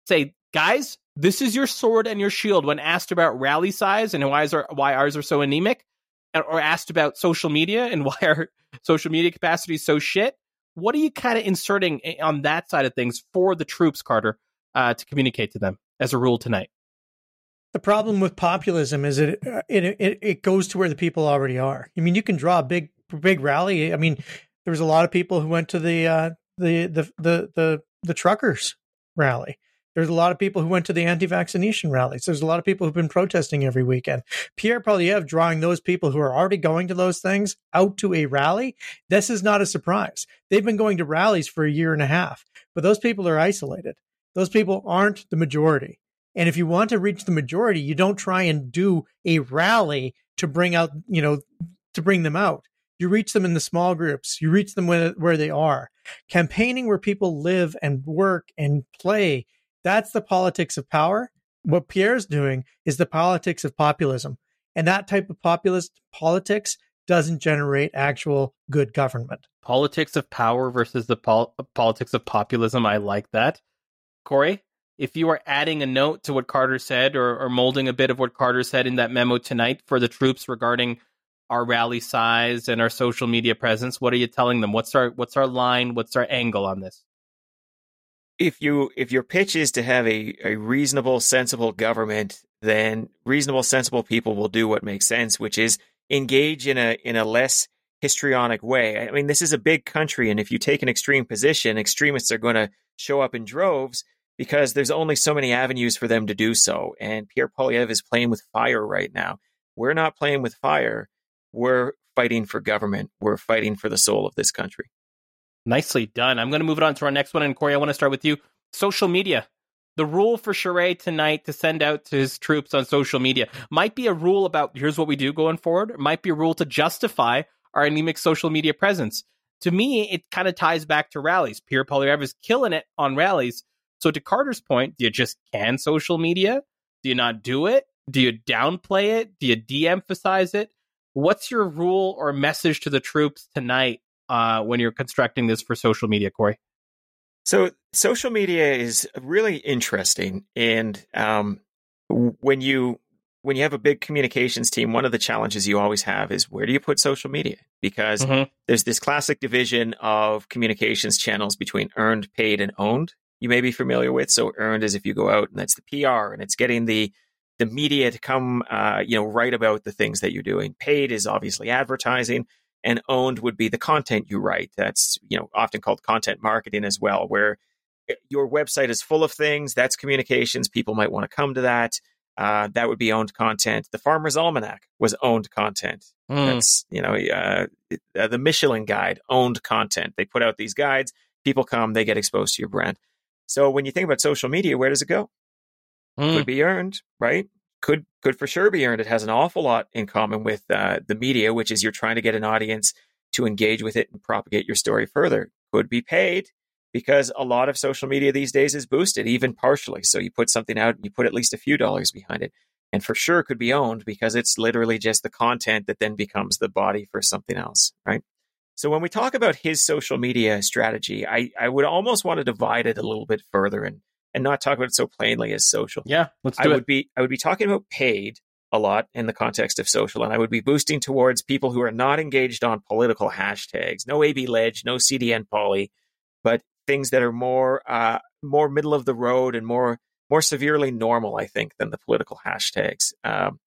say, guys, this is your sword and your shield when asked about rally size and why, is our, why ours are so anemic, or asked about social media and [laughs] why our social media capacity is so shit. What are you kind of inserting on that side of things for the troops, Carter, uh, to communicate to them as a rule tonight? The problem with populism is it, it it it goes to where the people already are. I mean, you can draw a big big rally. I mean, there was a lot of people who went to the uh, the, the the the the truckers rally. There's a lot of people who went to the anti-vaccination rallies. There's a lot of people who've been protesting every weekend. Pierre Poilievre drawing those people who are already going to those things out to a rally. This is not a surprise. They've been going to rallies for a year and a half, but those people are isolated. Those people aren't the majority. And if you want to reach the majority, you don't try and do a rally to bring out, you know, to bring them out. You reach them in the small groups. You reach them where, where they are. Campaigning where people live and work and play. That's the politics of power. What Pierre's doing is the politics of populism. And that type of populist politics doesn't generate actual good government. Politics of power versus the pol- politics of populism. I like that. Corey, if you are adding a note to what Carter said or, or molding a bit of what Carter said in that memo tonight for the troops regarding our rally size and our social media presence? What are you telling them? What's our what's our line? What's our angle on this? If you if your pitch is to have a, a reasonable, sensible government, then reasonable, sensible people will do what makes sense, which is engage in a in a less histrionic way. I mean, this is a big country, and if you take an extreme position, extremists are going to show up in droves because there's only so many avenues for them to do so. And Pierre Poilievre is playing with fire right now. We're not playing with fire we're fighting for government. We're fighting for the soul of this country. Nicely done. I'm going to move it on to our next one. And Corey, I want to start with you. Social media. The rule for Charest tonight to send out to his troops on social media might be a rule about here's what we do going forward. It might be a rule to justify our anemic social media presence. To me, it kind of ties back to rallies. Pierre Poilievre is killing it on rallies. So to Carter's point, do you just can social media? Do you not do it? Do you downplay it? Do you de-emphasize it? What's your rule or message to the troops tonight uh, when you're constructing this for social media, Corey? So social media is really interesting, and um, when you when you have a big communications team, one of the challenges you always have is where do you put social media? Because Mhm. there's this classic division of communications channels between earned, paid, and owned. You may be familiar with. So earned is if you go out and that's the PR and it's getting the the media to come, uh, you know, write about the things that you're doing. Paid is obviously advertising, and owned would be the content you write. That's you know often called content marketing as well, where your website is full of things. That's communications. People might want to come to that. Uh, that would be owned content. The Farmer's Almanac was owned content. Mm. That's you know uh, uh, the Michelin Guide owned content. They put out these guides. People come, they get exposed to your brand. So when you think about social media, where does it go? Mm. Could be earned, right? Could could for sure be earned. It has an awful lot in common with uh, the media, which is you're trying to get an audience to engage with it and propagate your story further. Could be paid because a lot of social media these days is boosted, even partially. So you put something out and you put at least a few dollars behind it. And for sure could be owned because it's literally just the content that then becomes the body for something else, right? So when we talk about his social media strategy, I, I would almost want to divide it a little bit further and and not talk about it so plainly as social. Yeah, let's do I do would be I would be talking about paid a lot in the context of social, and I would be boosting towards people who are not engaged on political hashtags, no AB Leg, no CDN Poli, but things that are more uh, more middle of the road and more more severely normal, I think, than the political hashtags. Um,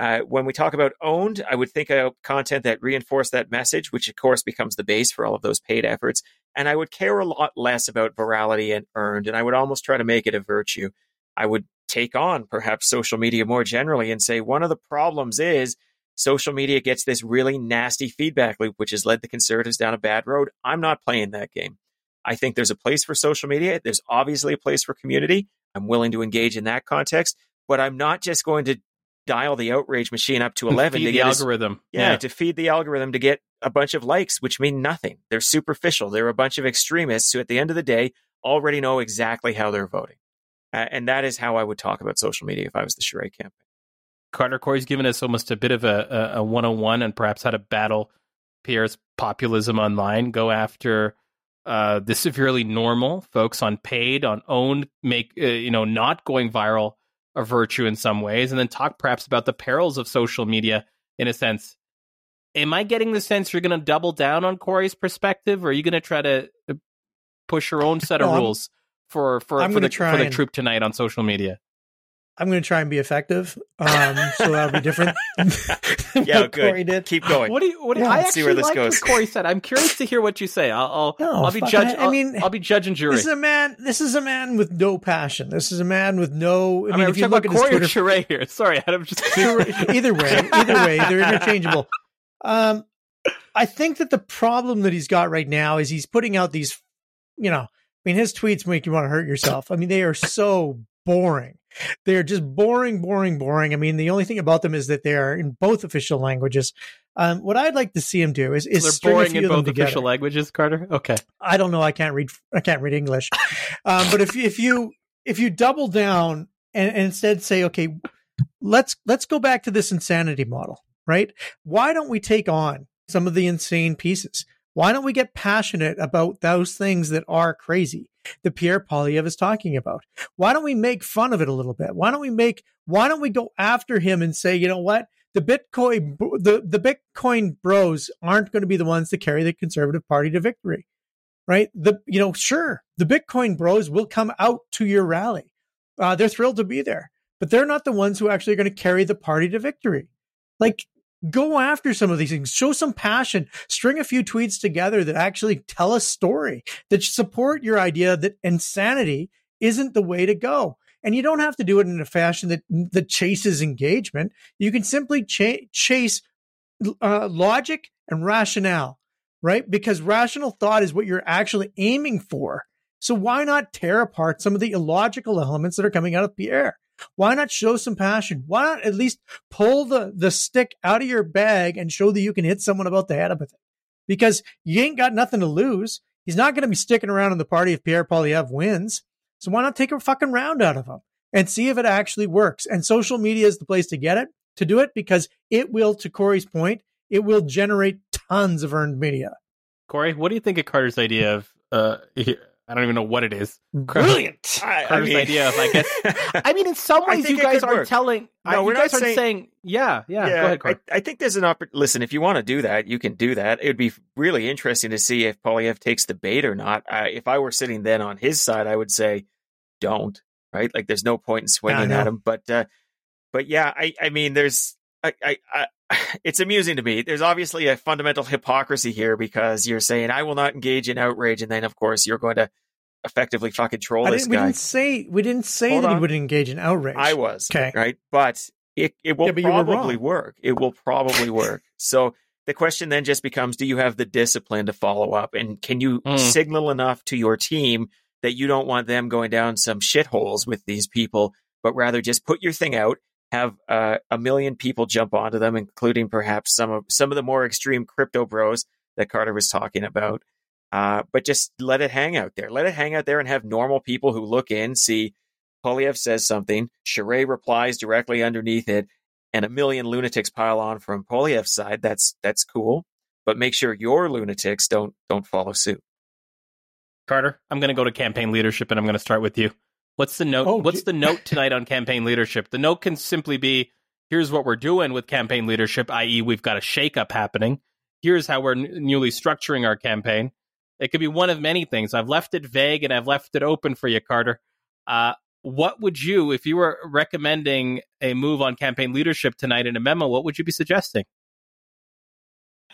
uh, when we talk about owned, I would think of content that reinforce that message, which of course becomes the base for all of those paid efforts. And I would care a lot less about virality and earned, and I would almost try to make it a virtue. I would take on perhaps social media more generally and say one of the problems is social media gets this really nasty feedback loop, which has led the conservatives down a bad road. I'm not playing that game. I think there's a place for social media. There's obviously a place for community. I'm willing to engage in that context, but I'm not just going to dial the outrage machine up to 11 Feed to the get algorithm. yeah, to feed the algorithm to get a bunch of likes, which mean nothing. They're superficial. They're a bunch of extremists who, at the end of the day, already know exactly how they're voting. Uh, and that is how I would talk about social media if I was the Charest campaign. Carter Corey's given us almost a bit of a, a, a 101 and perhaps how to battle Pierre's populism online, go after uh, the severely normal folks on paid, on owned, make, uh, you know, not going viral a virtue in some ways, and then talk perhaps about the perils of social media in a sense. Am I getting the sense you're going to double down on Corey's perspective, or are you going to try to uh, push your own set of No, rules for for, I'm for the try for the troop tonight on social media? I'm going to try and be effective. Um, so that'll be different. [laughs] Yeah, [laughs] what Corey did. Keep going. What do you? What do you, Yeah, I actually see where this like goes. what Corey said. I'm curious to hear what you say. I'll I'll, No, I'll be fuck, judge. I- I I'll, mean, I'll be judge and jury. This is a man. This is a man with no passion. This is a man with no. I I mean, mean, if you look at about his Corey or Twitter, Sheree here. Sorry, I'm just [laughs] either way, either way, they're interchangeable. Um, I think that the problem that he's got right now is he's putting out these, you know, I mean, his tweets make you want to hurt yourself. I mean, they are so boring. They are just boring, boring, boring. I mean, the only thing about them is that they are in both official languages. Um, what I'd like to see him do is, is they're boring in them both together. official languages. Carter. Okay. I don't know. I can't read. I can't read English. Um, but if if you if you double down and, and instead say, okay, let's let's go back to this insanity model, right? Why don't we take on some of the insane pieces? Why don't we get passionate about those things that are crazy that Pierre Poilievre is talking about? Why don't we make fun of it a little bit? Why don't we make why don't we go after him and say, you know what? The Bitcoin the, the Bitcoin bros aren't going to be the ones to carry the conservative party to victory. Right? The you know, sure, the Bitcoin bros will come out to your rally. Uh, they're thrilled to be there, but they're not the ones who actually are going to carry the party to victory. Like go after some of these things. Show some passion. String a few tweets together that actually tell a story that support your idea that insanity isn't the way to go. And you don't have to do it in a fashion that that chases engagement. You can simply cha- chase uh, logic and rationale right? Because rational thought is what you're actually aiming for. So why not tear apart some of the illogical elements that are coming out of pierre why not show some passion? Why not at least pull the, the stick out of your bag and show that you can hit someone about the head with it? Because you ain't got nothing to lose. He's not going to be sticking around in the party if Pierre Poilievre wins. So why not take a fucking round out of him and see if it actually works? And social media is the place to get it, to do it, because it will, to Corey's point, it will generate tons of earned media. Corey, what do you think of Carter's idea of? Uh, I don't even know what it is. Brilliant. [laughs] I, I mean- idea of, I guess. [laughs] I mean, in some ways, you guys aren't work. telling. No, I, we're guys not saying- saying. Yeah, yeah. Go ahead, I, I think there's an opportunity. Listen, if you want to do that, you can do that. It would be really interesting to see if Poilievre takes the bait or not. I, if I were sitting then on his side, I would say, don't. Right? Like, there's no point in swinging know. at him. But, uh, but yeah, I, I mean, there's, I, I, I, [sighs] it's amusing to me. There's obviously a fundamental hypocrisy here because you're saying I will not engage in outrage, and then of course you're going to effectively fucking troll I this didn't, we didn't say we didn't say Hold that on. he would engage in outrage. I was. Okay. Right. But it, it will Yeah, but you were probably work. It will probably work. So the question then just becomes do you have the discipline to follow up? And can you Mm. signal enough to your team that you don't want them going down some shitholes with these people, but rather just put your thing out, have uh, a million people jump onto them, including perhaps some of some of the more extreme crypto bros that Carter was talking about. Uh, but just let it hang out there. Let it hang out there and have normal people who look in, see Poilievre says something, Charest replies directly underneath it, and a million lunatics pile on from Poilievre's side. That's that's cool. But make sure your lunatics don't don't follow suit. Carter, I'm going to go to campaign leadership, and I'm going to start with you. What's the note? Oh, What's the note tonight on campaign leadership? The note can simply be: Here's what we're doing with campaign leadership, i.e., we've got a shakeup happening. Here's how we're n- newly structuring our campaign. It could be one of many things. I've left it vague and I've left it open for you, Carter. Uh, what would you, if you were recommending a move on campaign leadership tonight in a memo, what would you be suggesting?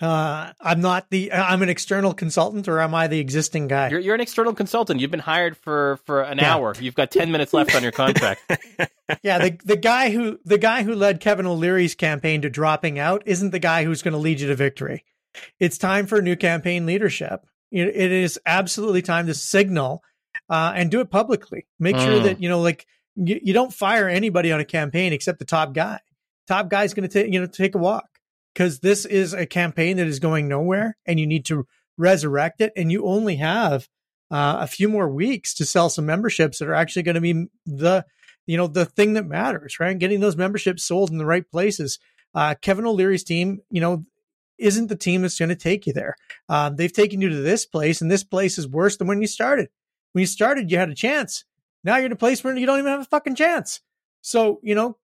Uh, I'm not the. I'm an external consultant, or am I the existing guy? You're, you're an external consultant. You've been hired for for an Yeah. hour. You've got ten minutes left on your contract. [laughs] yeah, the the guy who the guy who led Kevin O'Leary's campaign to dropping out isn't the guy who's going to lead you to victory. It's time for a new campaign leadership. It it is absolutely time to signal uh, and do it publicly. Make sure Mm. that you know, like you, you don't fire anybody on a campaign except the top guy. Top guy's going to take you know take a walk because this is a campaign that is going nowhere, and you need to resurrect it. And you only have uh, a few more weeks to sell some memberships that are actually going to be the you know the thing that matters right? Getting those memberships sold in the right places. Uh, kevin o'leary's team you know isn't the team that's going to take you there. Um, they've taken you to this place and this place is worse than when you started. When you started you had a chance. Now you're in a place where you don't even have a fucking chance. So you know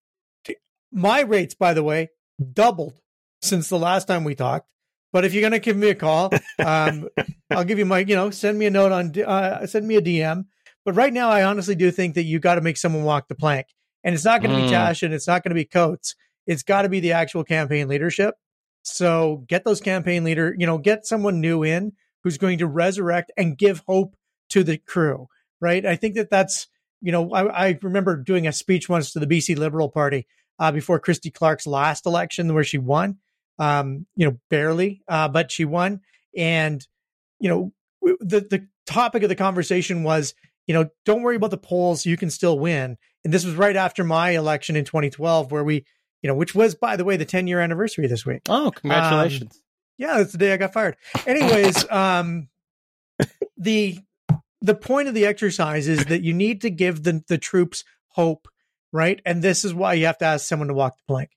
t- my rates by the way doubled since the last time we talked but if you're going to give me a call [laughs] um, i'll give you my you know send me a note on uh, send me a dm but right now, I honestly do think that you got to make someone walk the plank. And it's not going to Mm. be Tash and it's not going to be Coates. It's got to be the actual campaign leadership. So get those campaign leader, you know, get someone new in who's going to resurrect and give hope to the crew, right? I think that that's, you know, I, I remember doing a speech once to the BC Liberal Party uh, before Christy Clark's last election where she won, um, you know, barely, uh, but she won. And, you know, w- the, the topic of the conversation was, you know, don't worry about the polls. You can still win. And this was right after my election in 2012, where we, you know, which was, by the way, the 10 year anniversary this week. Oh, congratulations! Yeah, that's the day I got fired. Anyways, um, the the point of the exercise is that you need to give the the troops hope, right? And this is why you have to ask someone to walk the plank.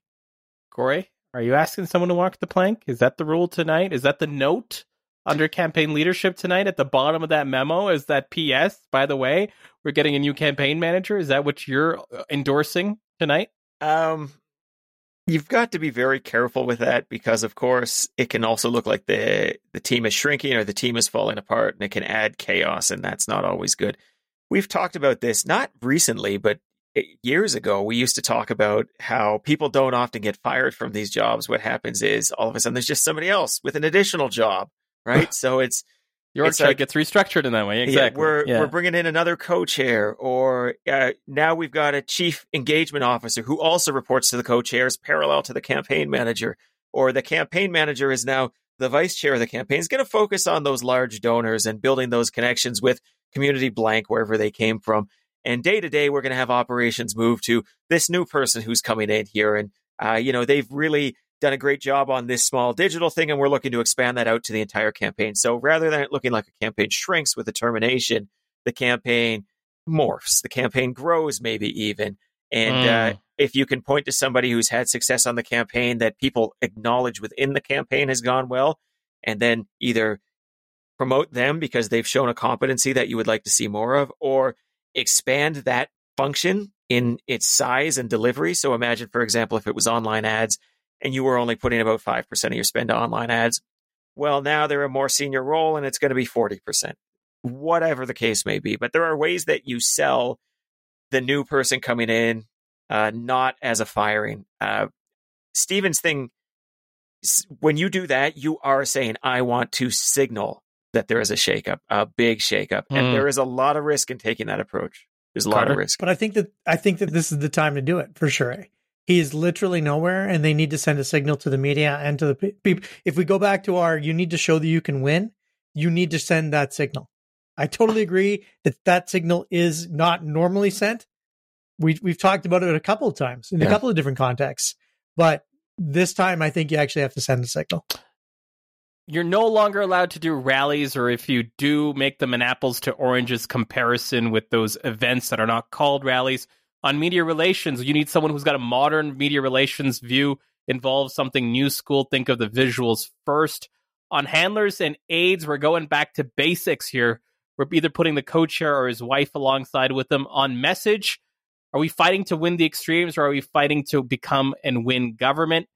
Corey, are you asking someone to walk the plank? Is that the rule tonight? Is that the note under campaign leadership tonight at the bottom of that memo? Is that P.S. By the way, we're getting a new campaign manager. Is that what you're uh, endorsing tonight? Um, you've got to be very careful with that because, of course, it can also look like the the team is shrinking or the team is falling apart, and it can add chaos, and that's not always good. We've talked about this not recently, but years ago. We used to talk about how people don't often get fired from these jobs. What happens is all of a sudden there's just somebody else with an additional job, right? [laughs] so it's Your It's like- gets restructured in that way. yeah, Exactly. we're Yeah. we're bringing in another co-chair, or uh, now we've got a chief engagement officer who also reports to the co-chairs, parallel to the campaign manager, or the campaign manager is now the vice chair of the campaign. Is going to focus on those large donors and building those connections with community blank wherever they came from. And day to day, we're going to have operations move to this new person who's coming in here, and uh, you know they've really done a great job on this small digital thing, and we're looking to expand that out to the entire campaign. So rather than it looking like a campaign shrinks with a termination, the campaign morphs, the campaign grows, maybe even. And uh, Mm. if you can point to somebody who's had success on the campaign that people acknowledge within the campaign has gone well, and then either promote them because they've shown a competency that you would like to see more of, or expand that function in its size and delivery. So imagine, for example, if it was online ads and you were only putting about 5% of your spend to online ads. Well, now they're a more senior role and it's going to be 40%, whatever the case may be. But there are ways that you sell the new person coming in, uh, not as a firing. Uh, Stephen's thing, when you do that, you are saying, I want to signal that there is a shakeup, a big shakeup. Mm. And there is a lot of risk in taking that approach. There's a Carter. lot of risk. But I think that I think that this is the time to do it for sure. He is literally nowhere, and they need to send a signal to the media and to the people. If we go back to our, you need to show that you can win. You need to send that signal. I totally agree that that signal is not normally sent. We we've talked about it a couple of times in yeah. a couple of different contexts, but this time I think you actually have to send a signal you're no longer allowed to do rallies, or if you do, make them an apples to oranges comparison with those events that are not called rallies. On media relations, you need someone who's got a modern media relations view, involves something new school. Think of the visuals first. On handlers and aides, we're going back to basics here. We're either putting the co-chair or his wife alongside with them. On message, are we fighting to win the extremes, or are we fighting to become and win government?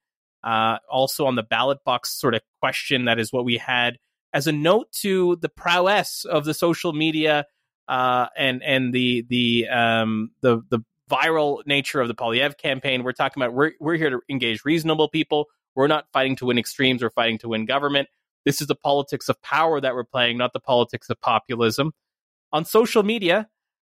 Uh, also on the ballot box sort of question, that is what we had as a note to the prowess of the social media uh, and and the the um, the the viral nature of the Poilievre campaign. We're talking about we're we're here to engage reasonable people. We're not fighting to win extremes. We're fighting to win government. This is the politics of power that we're playing, not the politics of populism. On social media,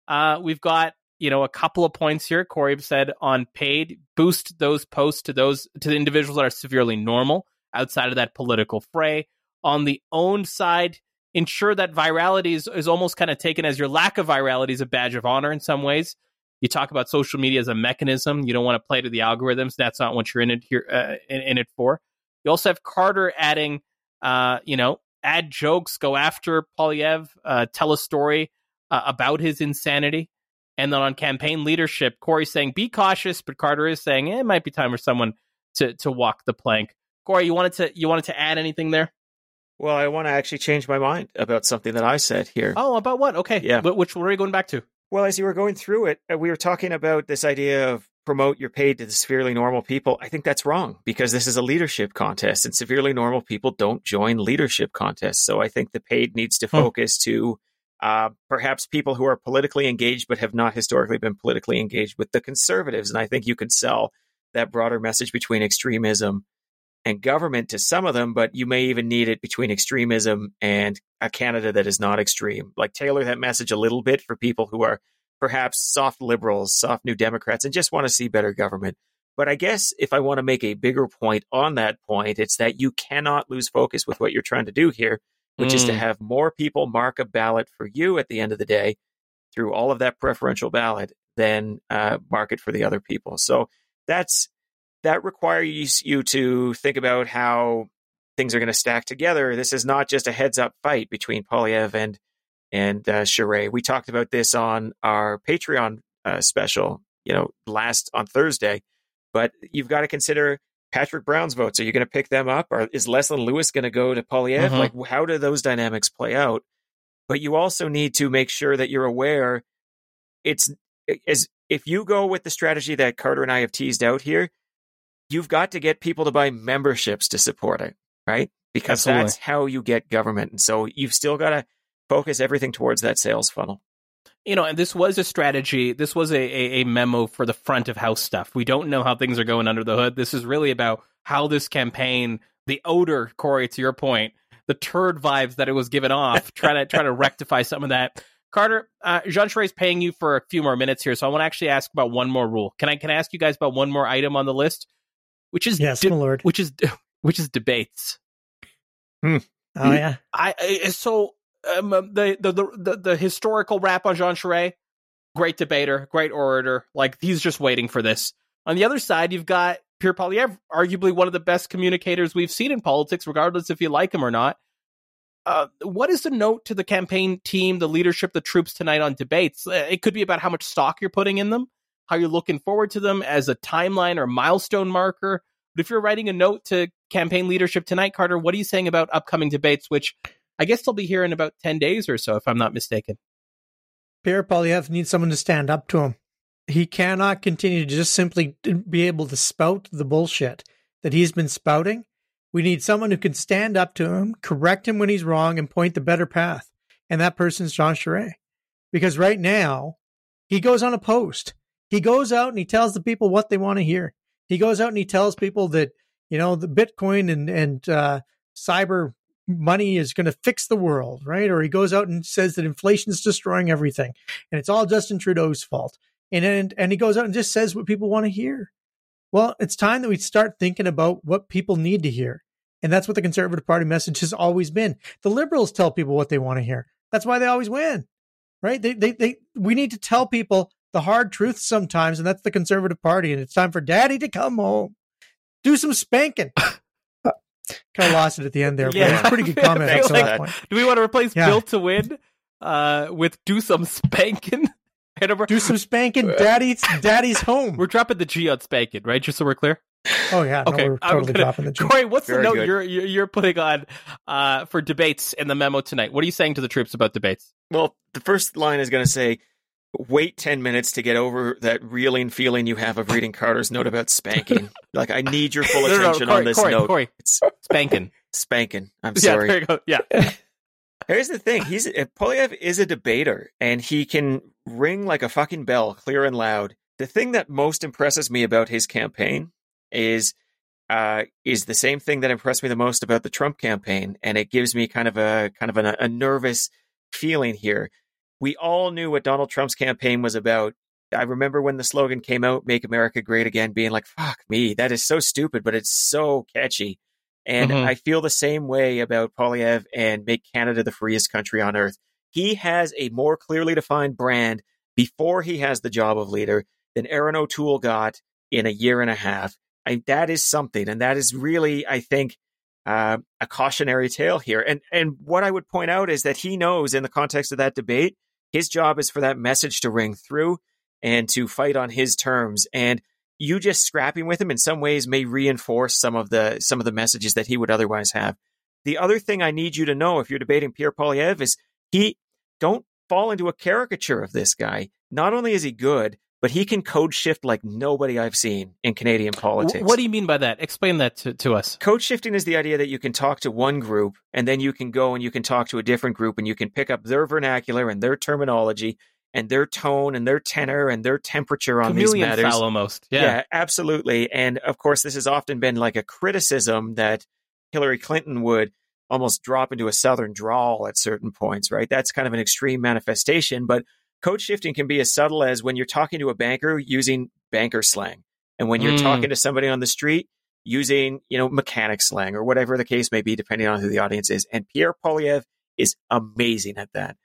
uh, we've got you know, a couple of points here. Corey said on paid, boost those posts to those to the individuals that are severely normal outside of that political fray. On the owned side, ensure that virality is, is almost kind of taken as your lack of virality is a badge of honor in some ways. You talk about social media as a mechanism. You don't want to play to the algorithms. That's not what you're in it here uh, in, in, it for. You also have Carter adding, uh, you know, add jokes, go after Poilievre, uh, tell a story uh, about his insanity. And then on campaign leadership, Corey's saying be cautious, but Carter is saying eh, it might be time for someone to to walk the plank. Corey, you wanted to you wanted to add anything there? Well, I want to actually change my mind about something that I said here. Oh, about what? Okay, yeah. But Which are you going back to? Well, as you were going through it, uh, we were talking about this idea of promote your paid to the severely normal people. I think that's wrong because this is a leadership contest, and severely normal people don't join leadership contests. So I think the paid needs to hmm. focus to uh, perhaps people who are politically engaged but have not historically been politically engaged with the conservatives. And I think you could sell that broader message between extremism and government to some of them, but you may even need it between extremism and a Canada that is not extreme. Like tailor that message a little bit for people who are perhaps soft liberals, soft new Democrats, and just want to see better government. But I guess if I want to make a bigger point on that point, it's that you cannot lose focus with what you're trying to do here which mm. is to mm. have more people mark a ballot for you at the end of the day through all of that preferential ballot than uh, mark it for the other people. So that's that requires you to think about how things are going to stack together. This is not just a heads up fight between Poilievre and and uh, Charest. We talked about this on our Patreon uh, special, you know, last on Thursday. But you've got to consider Patrick Brown's votes. Are you going to pick them up? Or is Leslyn Lewis going to go to Poilievre? Mm-hmm. Like, how do those dynamics play out? But you also need to make sure that you're aware. It's as if you go with the strategy that Carter and I have teased out here, you've got to get people to buy memberships to support it, right? Because Absolutely. that's how you get government. And so you've still got to focus everything towards that sales funnel you know, and this was a strategy. This was a, a, a, memo for the front of house stuff. We don't know how things are going under the hood. This is really about how this campaign, the odor, Corey, to your point, the turd vibes that it was given off, [laughs] try to try to rectify some of that. Carter, uh, Jean Charest is paying you for a few more minutes here, so I want to actually ask about one more rule. Can I can I ask you guys about one more item on the list, which is yes, de- my lord, which is [laughs] which is debates. Hmm. Oh yeah. I, I so um, um, the, the, the the historical rap on Jean Charest, great debater, great orator. Like he's just waiting for this. On the other side, you've got Pierre Poilievre, arguably one of the best communicators we've seen in politics, regardless if you like him or not. Uh, what is the note to the campaign team, the leadership, the troops tonight on debates? Uh, it could be about how much stock you're putting in them, how you're looking forward to them as a timeline or milestone marker. But if you're writing a note to campaign leadership tonight, Carter, what are you saying about upcoming debates, which I guess they'll be here in about 10 days or so, if I'm not mistaken. Pierre Poilievre needs someone to stand up to him. He cannot continue to just simply be able to spout the bullshit that he's been spouting. We need someone who can stand up to him, correct him when he's wrong, and point the better path. And that person is Jean Charest. Because right now, he goes on a post. He goes out and he tells the people what they want to hear. He goes out and he tells people that, you know, the Bitcoin and, and uh, cyber money is going to fix the world, right? Or he goes out and says that inflation is destroying everything and it's all Justin Trudeau's fault. And, and, and he goes out and just says what people want to hear. Well, it's time that we start thinking about what people need to hear. And that's what the Conservative Party message has always been. The Liberals tell people what they want to hear. That's why they always win, right? They, they, they, we need to tell people the hard truth sometimes, and that's the Conservative Party. And it's time for Daddy to come home, do some spanking. [laughs] kind of lost it at the end there, but yeah. it was a pretty good [laughs] comment up to like, that point. Do we want to replace yeah. Built to Win uh, with Do Some Spanking? [laughs] do some spanking. Daddy's Daddy's home. We're dropping the G on spanking, right? Just so we're clear. Oh yeah, okay. No, we're totally gonna, dropping the G. Corey, what's Very the note you're you're putting on uh, for debates in the memo tonight? What are you saying to the troops about debates? Well, the first line is going to say, "Wait ten minutes to get over that reeling feeling you have of reading Carter's note about spanking." [laughs] like, I need your full attention no, no, Corey, on this Corey, note. Corey, it's spanking, spanking. I'm sorry. Yeah, there you go. Yeah. [laughs] Here's the thing: he's Poilievre is a debater, and he can ring like a fucking bell, clear and loud. The thing that most impresses me about his campaign is uh, is the same thing that impressed me the most about the Trump campaign, and it gives me kind of a kind of a, a nervous feeling here. We all knew what Donald Trump's campaign was about. I remember when the slogan came out, "Make America Great Again," being like, "Fuck me, that is so stupid," but it's so catchy. And mm-hmm. I feel the same way about Poilievre and "Make Canada the Freest Country on Earth." He has a more clearly defined brand before he has the job of leader than Erin O'Toole got in a year and a half. I, that is something, and that is really, I think, uh, a cautionary tale here. And and what I would point out is that he knows, in the context of that debate, his job is for that message to ring through and to fight on his terms. And you just scrapping with him in some ways may reinforce some of the some of the messages that he would otherwise have. The other thing I need you to know if you're debating Pierre Poilievre is he don't fall into a caricature of this guy. Not only is he good, but he can code shift like nobody I've seen in Canadian politics. What do you mean by that? Explain that to, to us. Code shifting is the idea that you can talk to one group and then you can go and you can talk to a different group and you can pick up their vernacular and their terminology and their tone and their tenor and their temperature on Chameleon these matters. Almost. Yeah. yeah, absolutely. And of course, this has often been like a criticism that Hillary Clinton would almost drop into a southern drawl at certain points, right? That's kind of an extreme manifestation, but code shifting can be as subtle as when you're talking to a banker using banker slang and when you're mm. talking to somebody on the street using, you know, mechanic slang or whatever the case may be depending on who the audience is. And Pierre Poilievre is amazing at that.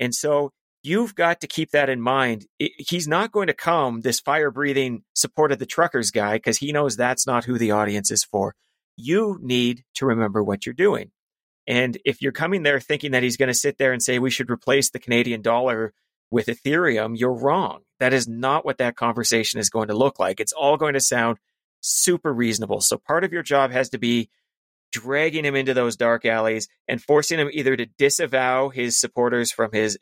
And so you've got to keep that in mind. he's not going to come this fire breathing support of the truckers guy because he knows that's not who the audience is for. You need to remember what you're doing. And if you're coming there thinking that he's going to sit there and say we should replace the Canadian dollar with Ethereum, you're wrong. That is not what that conversation is going to look like. It's all going to sound super reasonable. So part of your job has to be dragging him into those dark alleys and forcing him either to disavow his supporters from his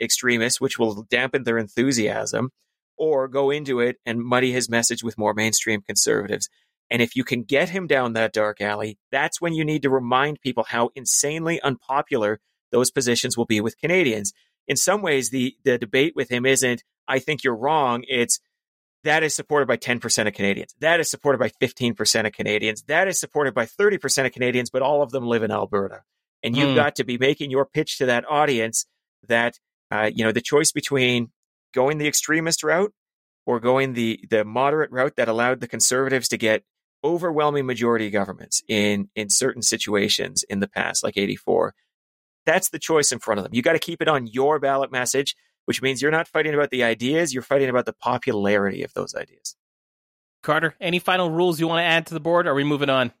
extremists, which will dampen their enthusiasm, or go into it and muddy his message with more mainstream conservatives. And if you can get him down that dark alley, that's when you need to remind people how insanely unpopular those positions will be with Canadians. In some ways, the, the debate with him isn't, I think you're wrong. It's, that is supported by 10% of Canadians. That is supported by 15% of Canadians. That is supported by 30% of Canadians, but all of them live in Alberta. And you've mm. got to be making your pitch to that audience that, uh, you know, the choice between going the extremist route or going the, the moderate route that allowed the conservatives to get overwhelming majority governments in in certain situations in the past, like 84. That's the choice in front of them. You got to keep it on your ballot message, which means you're not fighting about the ideas, you're fighting about the popularity of those ideas. Carter, any final rules you want to add to the board? Or are we moving on?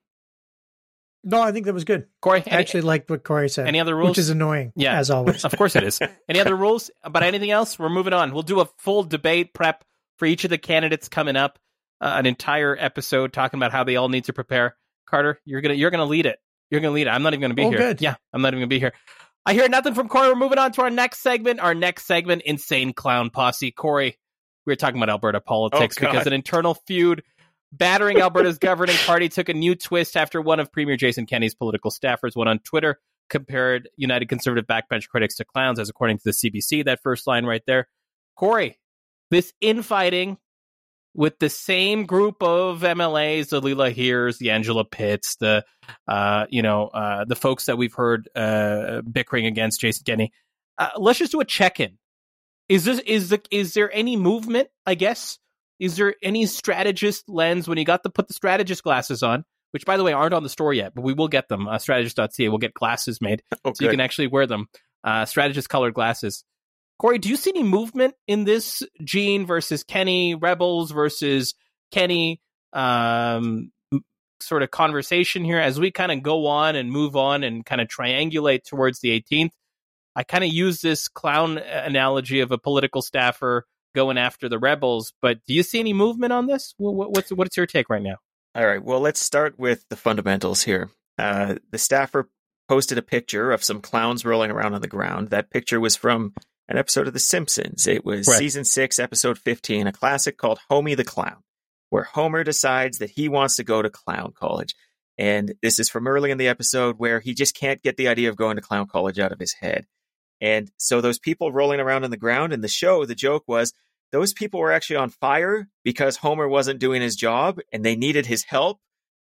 No, I think that was good. Corey, I actually liked what Corey said. Any other rules? Which is annoying, yeah, as always. of course it is. [laughs] Any other rules about anything else? We're moving on. We'll do a full debate prep for each of the candidates coming up uh, an entire episode talking about how they all need to prepare. Carter, you're gonna you're gonna lead it. You're going to lead it. I'm not even going to be Oh, here. good. Yeah, I'm not even going to be here. I hear nothing from Corey. We're moving on to our next segment. Our next segment, Insane Clown Posse. Corey, we were talking about Alberta politics Oh, because an internal feud battering Alberta's governing party took a new twist after one of Premier Jason Kenney's political staffers went on Twitter, compared United Conservative backbench critics to clowns, as according to the CBC. That first line right there. Corey, this infighting with the same group of MLAs, the Leela Aheers, the Angela Pitts, the uh, you know uh, the folks that we've heard uh, bickering against Jason Kenney. Uh, let's just do a check-in. Is this is the is there any movement? I guess is there any strategist lens when you got to put the strategist glasses on? Which, by the way, aren't on the store yet, but we will get them. Uh, strategist.ca will get glasses made Oh, so you can actually wear them. Uh, strategist colored glasses. Corey, do you see any movement in this Jean versus Kenney, Rebels versus Kenney um, sort of conversation here as we kind of go on and move on and kind of triangulate towards the 18th? I kind of use this clown analogy of a political staffer going after the rebels, but do you see any movement on this? Wh- wh- What's what's your take right now? All right. Well, let's start with the fundamentals here. Uh, the staffer posted a picture of some clowns rolling around on the ground. That picture was from an episode of The Simpsons. It was Right. season six, episode 15, a classic called Homie the Clown, where Homer decides that he wants to go to clown college. And this is from early in the episode where he just can't get the idea of going to clown college out of his head. And so those people rolling around on the ground in the show, the joke was those people were actually on fire because Homer wasn't doing his job and they needed his help.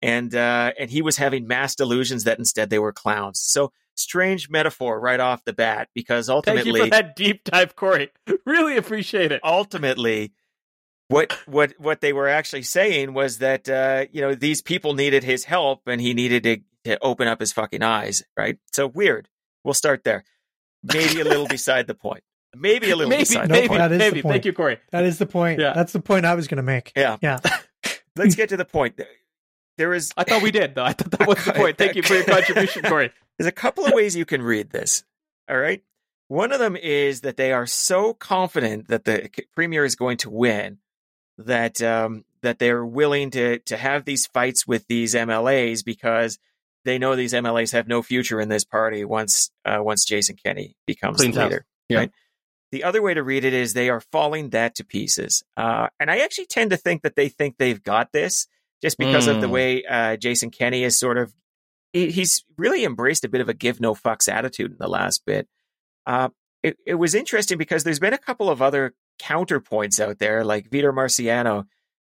And uh, and he was having mass delusions that instead they were clowns. So strange metaphor right off the bat because Thank ultimately you for that deep dive, Corey. [laughs] Really appreciate it. ultimately what what what they were actually saying was that uh, you know these people needed his help and he needed to, to open up his fucking eyes, right? So weird. We'll start there. Maybe a little beside the point. Maybe a little maybe, beside maybe, the point. That is the point. Thank you, Corey. That is the point. Yeah. That's the point I was going to make. Yeah. Yeah. [laughs] Let's get to the point. There is I thought we did, though. I thought that was the [laughs] point. Thank you for your contribution, Corey. There's a couple of ways you can read this. All right. One of them is that they are so confident that the premier is going to win that um, that they're willing to to have these fights with these MLAs because they know these MLAs have no future in this party once uh, once Jason Kenney becomes Cleans the leader. Yeah. Right. The other way to read it is they are falling that to pieces, uh, and I actually tend to think that they think they've got this just because of the Mm. way uh, Jason Kenney is sort of he- he's really embraced a bit of a give no fucks attitude in the last bit. Uh, it, it was interesting because there's been a couple of other counterpoints out there, like Vitor Marciano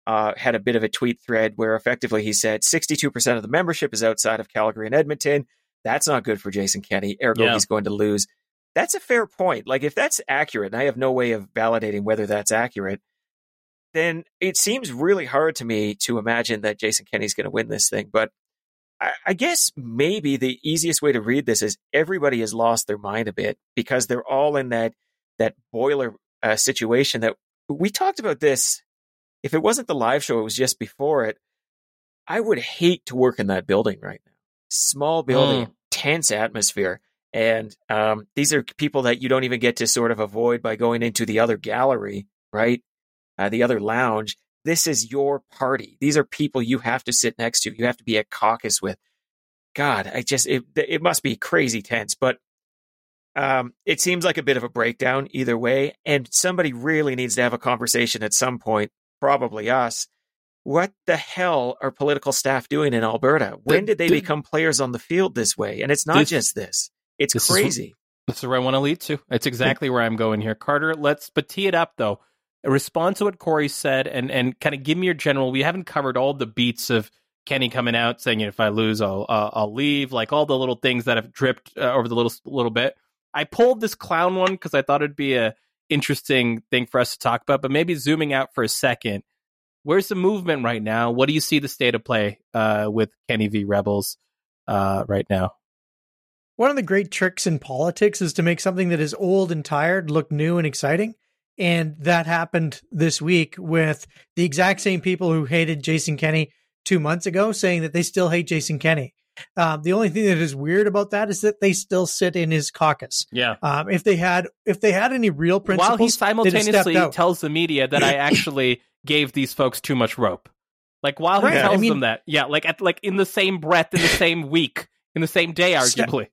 uh, had a bit of a tweet thread where effectively he said 62% of the membership is outside of Calgary and Edmonton. That's not good for Jason Kenney. Ergo, Yeah. he's going to lose. That's a fair point. Like, if that's accurate, and I have no way of validating whether that's accurate, then it seems really hard to me to imagine that Jason Kenney's going to win this thing. But I, guess maybe the easiest way to read this is everybody has lost their mind a bit because they're all in that that boiler uh, situation that we talked about this. If it wasn't the live show, it was just before it. I would hate to work in that building right now. Small building, tense atmosphere. And um, these are people that you don't even get to sort of avoid by going into the other gallery, right? Uh, the other lounge. This is your party. These are people you have to sit next to. You have to be at caucus with. God, I just it it must be crazy tense, but um, it seems like a bit of a breakdown either way. And somebody really needs to have a conversation at some point, probably us. What the hell are political staff doing in Alberta? When did they the- become players on the field this way? And it's not This- just this; it's this is- crazy. That's where I want to lead to. It's exactly where I'm going here. Carter, let's but tee it up though. Respond to what Corey said and and kind of give me your general. We haven't covered all the beats of Kenney coming out saying if I lose, I'll uh, I'll leave. Like all the little things that have dripped uh, over the little little bit. I pulled this clown one because I thought it'd be a interesting thing for us to talk about. But maybe zooming out for a second, where's the movement right now? What do you see the state of play uh, with Kenney v Rebels uh, right now? One of the great tricks in politics is to make something that is old and tired look new and exciting. And that happened this week with the exact same people who hated Jason Kenney two months ago saying that they still hate Jason Kenney. Um, the only thing that is weird about that is that they still sit in his caucus. Yeah. Um, if they had, if they had any real principles, while he they'd have stepped simultaneously tells the media that I actually gave these folks too much rope. Like while he Right, I tells mean- them that, yeah, like at like in the same breath, in the same week, in the same day, [laughs] Step- arguably.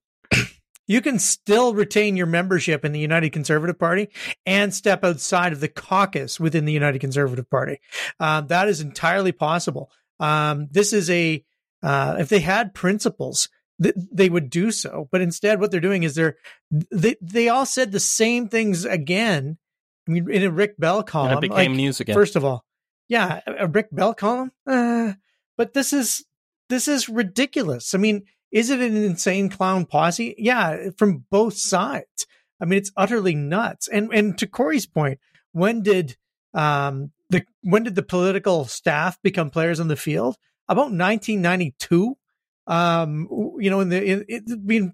You can still retain your membership in the United Conservative Party and step outside of the caucus within the United Conservative Party. Um, that is entirely possible. Um, this is a uh, if they had principles, th- they would do so. But instead, what they're doing is they're they they all said the same things again. I mean, in a Rick Bell column, And it became like, news again. First of all, yeah, a a Rick Bell column. Uh, but this is this is ridiculous. I mean, is it an insane clown posse? Yeah, from both sides. I mean, it's utterly nuts. And and to Corey's point, when did um the when did the political staff become players on the field? About 1992. Um, you know, in the in, it, mean,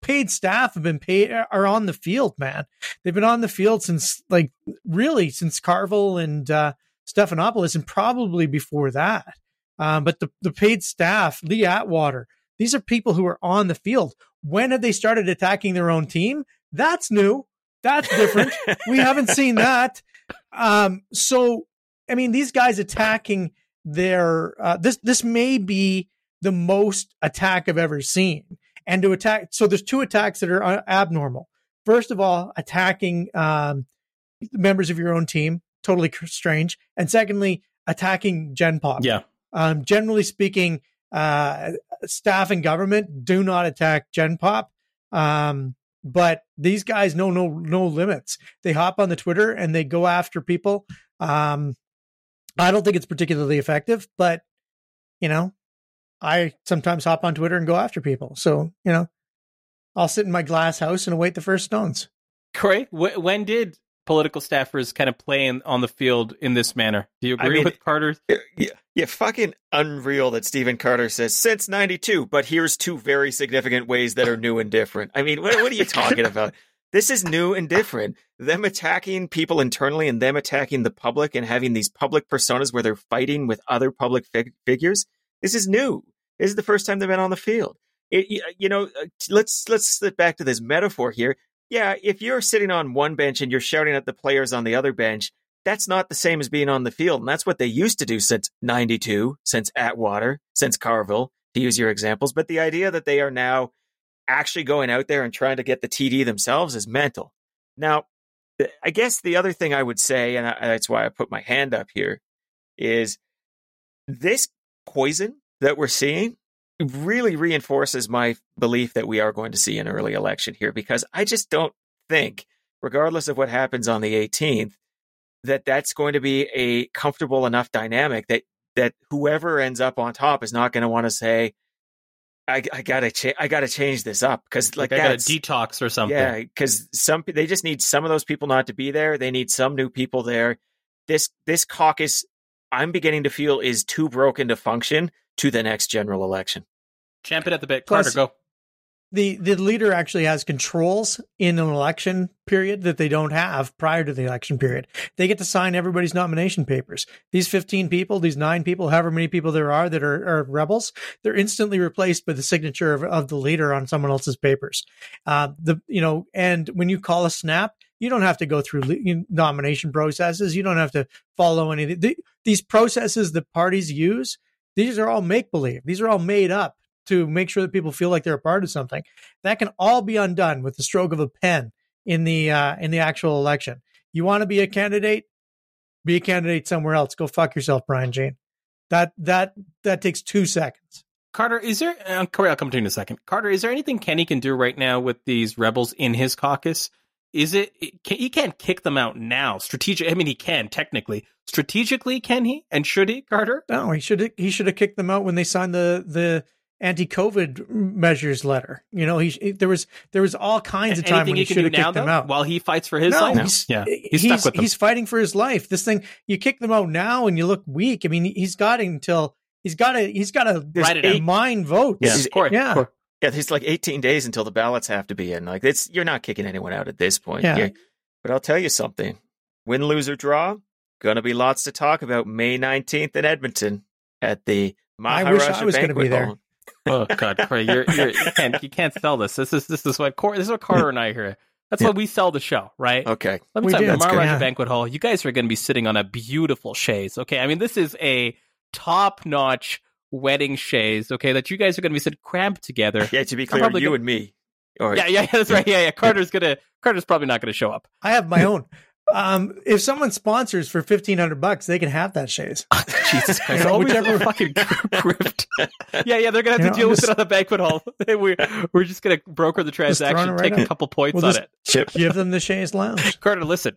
paid staff have been paid are on the field, man. They've been on the field since like really since Carville and uh, Stephanopoulos, and probably before that. Um, but the the paid staff, Lee Atwater, these are people who are on the field. When have they started attacking their own team? That's new. That's different. [laughs] we haven't seen that. Um, so, I mean, these guys attacking their uh, this this may be the most attack I've ever seen. And to attack, so there's two attacks that are uh, abnormal. First of all, attacking um, members of your own team, totally strange. And secondly, attacking Gen Pop. Yeah. Um, generally speaking, uh, staff and government do not attack Gen Pop. Um, but these guys know no no limits. They hop on the Twitter and they go after people. Um, I don't think it's particularly effective, but you know, I sometimes hop on Twitter and go after people. So you know, I'll sit in my glass house and await the first stones. Wh- when did political staffers kind of play in, on the field in this manner? Do you I agree mean, with Carter? Yeah, yeah, fucking unreal that Stephen Carter says since '92, but here's two very significant ways that are new and different. I mean, what, what are you talking about? [laughs] This is new and different. Them attacking people internally and them attacking the public and having these public personas where they're fighting with other public fig- figures. This is new. This is the first time they've been on the field. It, you- you know, uh, let's let's slip back to this metaphor here. Yeah, if you're sitting on one bench and you're shouting at the players on the other bench, that's not the same as being on the field. And that's what they used to do since 92, since Atwater, since Carville, to use your examples. But the idea that they are now actually going out there and trying to get the TD themselves is mental. Now, I guess the other thing I would say, and that's why I put my hand up here, is this poison that we're seeing really reinforces my belief that we are going to see an early election here because I just don't think, regardless of what happens on the 18th, that that's going to be a comfortable enough dynamic that that whoever ends up on top is not going to want to say, "I, I gotta cha- I gotta change this up" because like Like I got a that's detox or something. yeah, because some they just need some of those people not to be there. They need some new people there. This this caucus, I'm beginning to feel is too broken to function to the next general election. Champ it at the bit. Plus- Carter, go. the the leader actually has controls in an election period that they don't have prior to the election period. They get to sign everybody's nomination papers. These 15 people, these nine people, however many people there are that are, are rebels, they're instantly replaced by the signature of, of the leader on someone else's papers. Uh, the you know, and when you call a snap, you don't have to go through le- nomination processes. You don't have to follow any of the, these processes that parties use. These are all make believe. These are all made up to make sure that people feel like they're a part of something. That can all be undone with the stroke of a pen in the uh, in the actual election. You want to be a candidate? Be a candidate somewhere else. Go fuck yourself, Brian Jean. That that that takes two seconds. Carter, is there? Uh, Corey, I'll come to you in a second. Carter, is there anything Kenney can do right now with these rebels in his caucus? Is it? it can, he can't kick them out now. Strategic. I mean, he can technically. Strategically, can he? And should he, Carter? No, he should he should have kicked them out when they signed the the anti-COVID measures letter. You know, he there was there was all kinds of time Anything when he he can should do have now, kicked them though, out. while he fights for his no, life. he's, yeah, he's he's, stuck with he's fighting for his life. This thing, you kick them out now, and you look weak. I mean, he's got until he's got to he's got to There's Write it eight- mine votes. Yeah. Yeah, Corey, Yeah. Corey. Yeah, there's like 18 days until the ballots have to be in. Like it's you're not kicking anyone out at this point. Yeah. You- but I'll tell you something: win, lose or draw, gonna be lots to talk about May 19th in Edmonton at the I wish I was gonna Banquet be there. Hall. Oh God, Corey, you're, [laughs] you're, you can't you can't sell this. This is this is what Corey, this is what Carter and I hear. That's Yeah. why we sell the show, right? Okay, Let me We tell you, do. the That's. Maharaja Yeah. Banquet Hall. You guys are going to be sitting on a beautiful chaise. Okay, I mean this is a top notch, wedding chaise, okay, that you guys are going to be sitting cramped together. [laughs] Yeah, to be clear, probably you gonna- and me. Or, Yeah, yeah, yeah, [laughs] that's right. Yeah, yeah. Carter's gonna Carter's probably not gonna show up. I have my own. Um, if someone sponsors for fifteen hundred bucks, they can have that shays. [laughs] Jesus Christ! You know, always whichever- fucking grift. Yeah, yeah. They're gonna have You to know, deal I'm with just- it on the banquet hall. we're we're just gonna broker the transaction, right take a couple points We'll on it. Chip. Give them the chaise lounge. Carter, listen.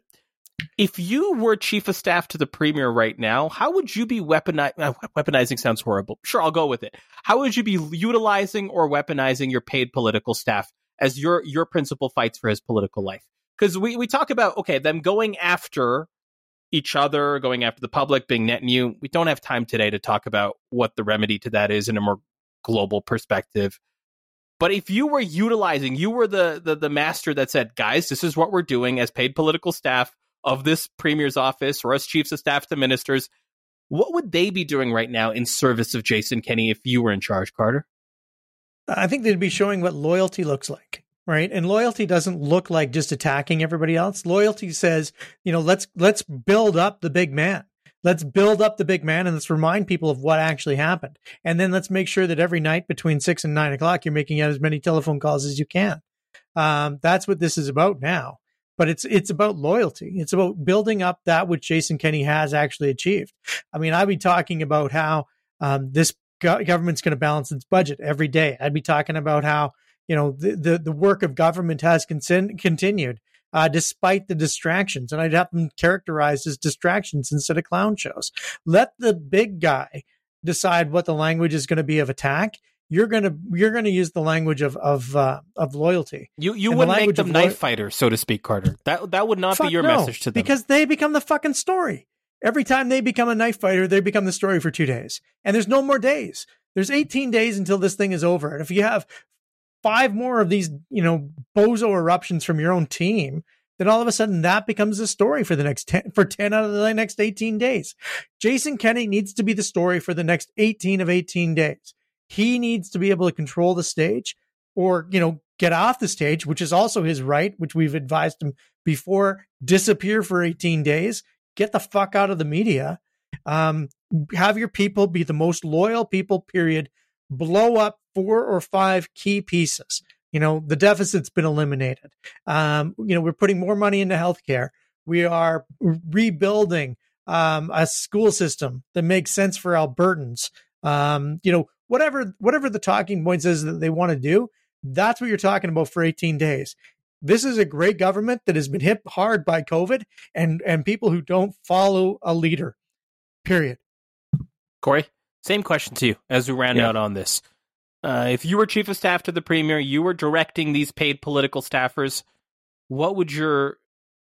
If you were chief of staff to the premier right now, how would you be weaponizing? Uh, weaponizing sounds horrible. Sure, I'll go with it. How would you be utilizing or weaponizing your paid political staff as your your principal fights for his political life? Because we we talk about okay, them going after each other, going after the public, being net new. We don't have time today to talk about what the remedy to that is in a more global perspective. But if you were utilizing, you were the, the the master that said, guys, this is what we're doing as paid political staff of this premier's office or as chiefs of staff to ministers. What would they be doing right now in service of Jason Kenney if you were in charge, Carter? I think they'd be showing what loyalty looks like, right? And loyalty doesn't look like just attacking everybody else. Loyalty says, you know, let's let's build up the big man. Let's build up the big man and let's remind people of what actually happened. And then let's make sure that every night between six and nine o'clock, you're making as many telephone calls as you can. Um, that's what this is about now. But it's it's about loyalty. It's about building up that which Jason Kenney has actually achieved. I mean, I'd be talking about how um, this go- government's going to balance its budget every day. I'd be talking about how you know the the, the work of government has con- continued uh, despite the distractions, and I'd have them characterized as distractions instead of clown shows. Let the big guy decide what the language is going to be of attack. You're gonna you're gonna use the language of of uh, of loyalty. You you And wouldn't make them knife loy- fighters, so to speak, Carter. That that would not Fuck be your no, message to them. because they become the fucking story. Every time they become a knife fighter, they become the story for two days, and there's no more days. There's 18 days until this thing is over, and if you have five more of these, you know, bozo eruptions from your own team, then all of a sudden that becomes the story for the next 10 for 10 out of the next 18 days. Jason Kenney needs to be the story for the next 18 of 18 days. He needs to be able to control the stage or, you know, get off the stage, which is also his right, which we've advised him before, disappear for 18 days, get the fuck out of the media. Um, have your people be the most loyal people, period. Blow up four or five key pieces. You know, the deficit's been eliminated. Um, you know, we're putting more money into healthcare. We are rebuilding um, a school system that makes sense for Albertans. Um, you know, whatever whatever the talking points is that they want to do, that's what you're talking about for 18 days. This is a great government that has been hit hard by COVID and and people who don't follow a leader. Period. Corey, same question to you as we round Yeah. out on this. Uh, if you were chief of staff to the premier, you were directing these paid political staffers. What would your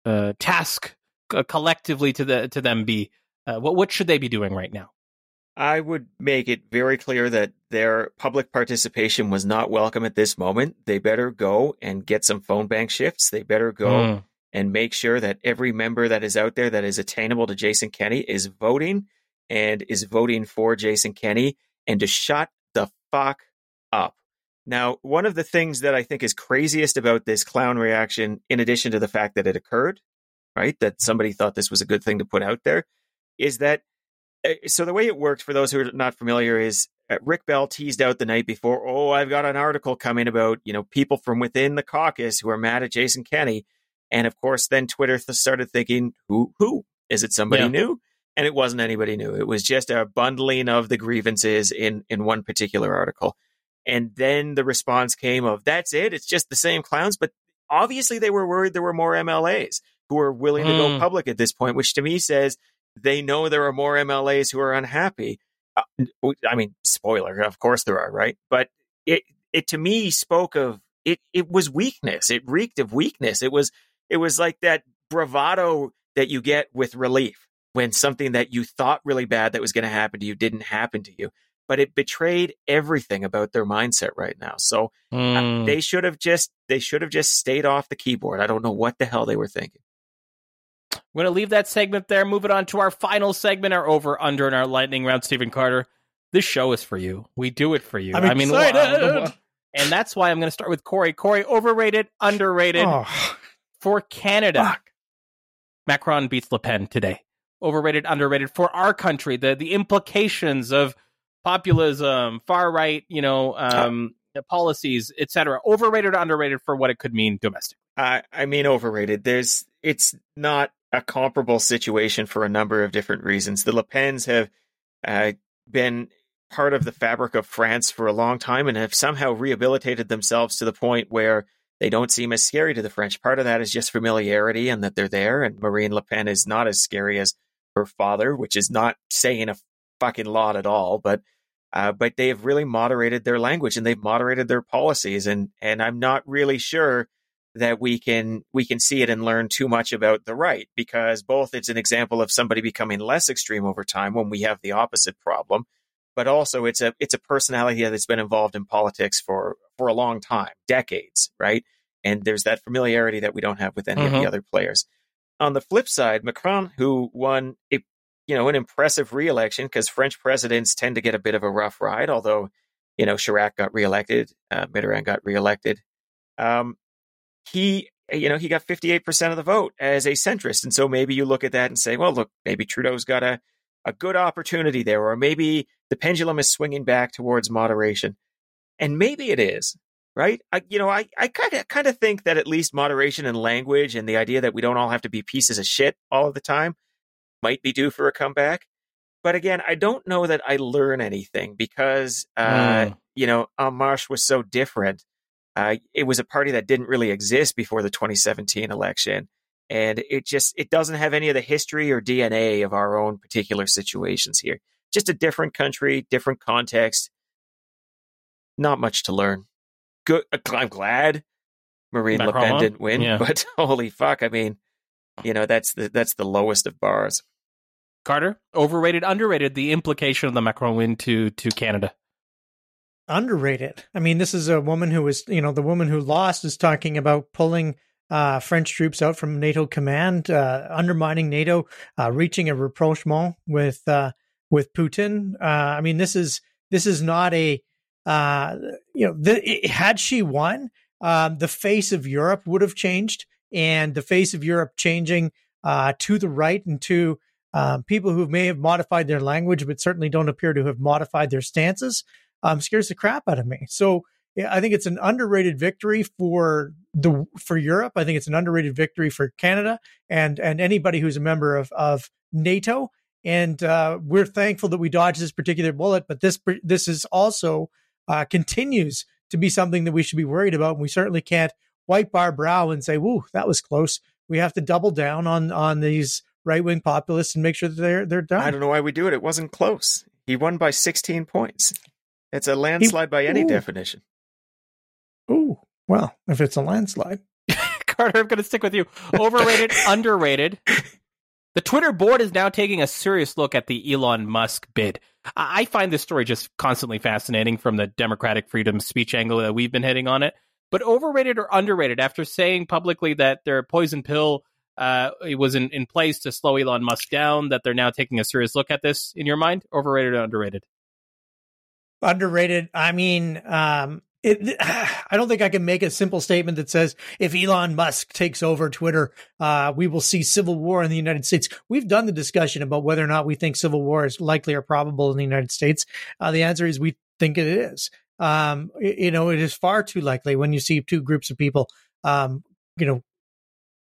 uh, task uh, collectively to the to them be? Uh, what what should they be doing right now? I would make it very clear that their public participation was not welcome at this moment. They better go and get some phone bank shifts. They better go Mm. and make sure that every member that is out there that is attainable to Jason Kenney is voting and is voting for Jason Kenney and to shut the fuck up. Now, one of the things that I think is craziest about this clown reaction, in addition to the fact that it occurred, right, that somebody thought this was a good thing to put out there, is that so the way it worked for those who are not familiar is uh, Rick Bell teased out the night before, oh, I've got an article coming about, you know, people from within the caucus who are mad at Jason Kenney. And of course, then Twitter th- started thinking, who, who? Is it somebody Yeah. new? And it wasn't anybody new. It was just a bundling of the grievances in, in one particular article. And then the response came of, that's it. It's just the same clowns. But obviously they were worried there were more MLAs who were willing to go Mm. public at this point, which to me says they know there are more MLAs who are unhappy. Uh, I mean, spoiler, of course there are, right? But it, it to me spoke of it. It was weakness. It reeked of weakness. It was, it was like that bravado that you get with relief when something that you thought really bad that was going to happen to you didn't happen to you. But it betrayed everything about their mindset right now. So uh, Mm. they should have just they should have just stayed off the keyboard. I don't know what the hell they were thinking. We're going to leave that segment there, move it on to our final segment, our over under in our lightning round, Stephen Carter. This show is for you. We do it for you. I'm I mean, wow. [laughs] and that's why I'm going to start with Corey. Corey, overrated, underrated Oh, for Canada. fuck. Macron beats Le Pen today. Overrated, underrated for our country. The the implications of populism, far right, you know, um, policies, etc. Overrated underrated for what it could mean domestic? I I mean overrated. There's it's not a comparable situation for a number of different reasons. The Le Pens have uh, been part of the fabric of France for a long time and have somehow rehabilitated themselves to the point where they don't seem as scary to the French. Part of that is just familiarity and that they're there. And Marine Le Pen is not as scary as her father, which is not saying a fucking lot at all. But uh, but they have really moderated their language and they've moderated their policies. And and I'm not really sure that we can we can see it and learn too much about the right because both it's an example of somebody becoming less extreme over time when we have the opposite problem but also it's a it's a personality that's been involved in politics for for a long time decades right and there's that familiarity that we don't have with any mm-hmm. of the mm-hmm. other players on the flip side macron who won a you know an impressive reelection because french presidents tend to get a bit of a rough ride although you know chirac got reelected uh, mitterrand got reelected um, he you know he got 58% of the vote as a centrist. And so maybe you look at that and say well look maybe trudeau's got a, a good opportunity there or maybe the pendulum is swinging back towards moderation. And maybe it is right? I you know i i kind of kind of think that at least moderation in language and the idea that we don't all have to be pieces of shit all of the time might be due for a comeback. But again i don't know that i learn anything because uh mm. you know Marche was so different uh, it was a party that didn't really exist before the 2017 election. And it just it doesn't have any of the history or DNA of our own particular situations here. Just a different country, different context. Not much to learn. Good. Uh, I'm glad Marine Le Pen didn't win, yeah. but [laughs] holy fuck! I mean, you know that's the that's the lowest of bars. Carter, overrated, underrated. The implication of the Macron win to to Canada underrated. I mean, this is a woman who was, you know, the woman who lost is talking about pulling uh, French troops out from NATO command, uh, undermining NATO, uh, reaching a rapprochement with uh, with Putin. Uh, I mean, this is this is not a uh, you know, the, it, had she won, um, the face of Europe would have changed, and the face of Europe changing to the right and to um, people who may have modified their language, but certainly don't appear to have modified their stances um, scares the crap out of me. So yeah, I think it's an underrated victory for the for Europe. I think it's an underrated victory for Canada and and anybody who's a member of of NATO. And uh, we're thankful that we dodged this particular bullet. But this this is also uh, continues to be something that we should be worried about. And we certainly can't wipe our brow and say, "Woo, that was close." We have to double down on on these right wing populists and make sure that they're they're done. I don't know why we do it. It wasn't close. He won by 16 points. It's a landslide he, by any ooh. definition. Ooh, well, if it's a landslide. [laughs] Carter, I'm going to stick with you. Overrated, [laughs] underrated. The Twitter board is now taking a serious look at the Elon Musk bid. I find this story just constantly fascinating from the democratic freedom speech angle that we've been hitting on it. But overrated or underrated after saying publicly that their poison pill uh, was in, in place to slow Elon Musk down, that they're now taking a serious look at this in your mind? Overrated or underrated? Underrated. I mean, um, it, [sighs] I don't think I can make a simple statement that says if Elon Musk takes over Twitter, uh, we will see civil war in the United States. We've done the discussion about whether or not we think civil war is likely or probable in the United States. Uh, the answer is we think it is. Um, you know, it is far too likely when you see two groups of people, um, you know,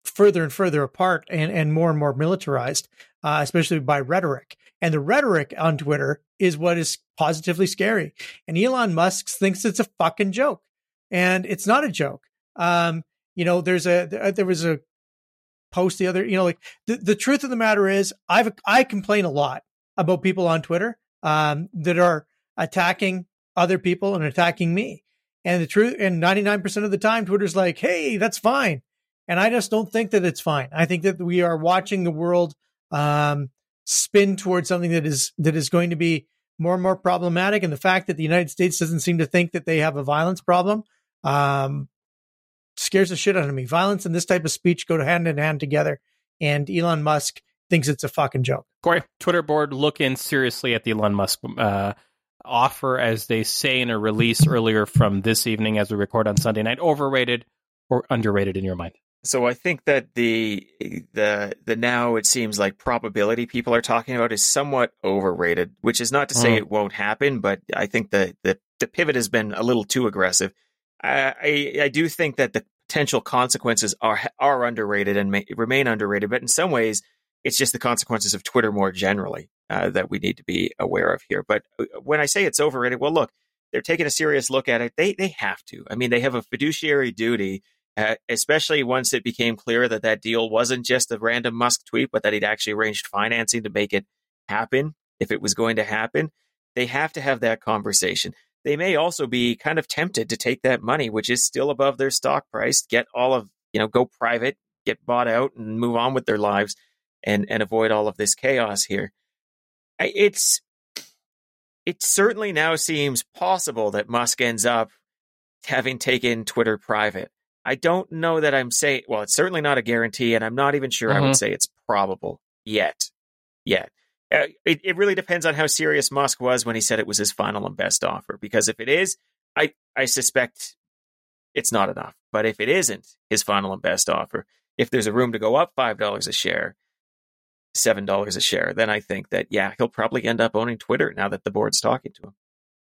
further and further apart and, and more and more militarized, uh, especially by rhetoric. And the rhetoric on Twitter is what is positively scary. And Elon Musk thinks it's a fucking joke. And it's not a joke. Um, you know, there's a, there was a post the other, you know, like the, the truth of the matter is I've, I complain a lot about people on Twitter, um, that are attacking other people and attacking me. And the truth, and 99% of the time, Twitter's like, Hey, that's fine. And I just don't think that it's fine. I think that we are watching the world, um, spin towards something that is that is going to be more and more problematic. And the fact that the United States doesn't seem to think that they have a violence problem um, scares the shit out of me. Violence and this type of speech go hand in hand together. And Elon Musk thinks it's a fucking joke. Corey, Twitter board looking seriously at the Elon Musk uh, offer, as they say in a release earlier from this evening as we record on Sunday night. Overrated or underrated in your mind? So I think that the the the now it seems like probability people are talking about is somewhat overrated, which is not to say Mm. it won't happen, but I think the the, the pivot has been a little too aggressive. I, I I do think that the potential consequences are are underrated and may, remain underrated, but in some ways it's just the consequences of Twitter more generally uh, that we need to be aware of here. But uh, when I say it's overrated, well, look, they're taking a serious look at it. They they have to. I mean, they have a fiduciary duty Uh, especially once it became clear that that deal wasn't just a random Musk tweet, but that he'd actually arranged financing to make it happen if it was going to happen. They have to have that conversation. They may also be kind of tempted to take that money, which is still above their stock price, get all of, you know, go private, get bought out and move on with their lives and, and avoid all of this chaos here. It's, it certainly now seems possible that Musk ends up having taken Twitter private. I don't know that I'm saying, well, it's certainly not a guarantee, and I'm not even sure I Mhm. would say it's probable yet. Yet. Uh, it, it really depends on how serious Musk was when he said it was his final and best offer. Because if it is, I, I suspect it's not enough. But if it isn't his final and best offer, if there's a room to go up $5 a share, $7 a share, then I think that, yeah, he'll probably end up owning Twitter now that the board's talking to him.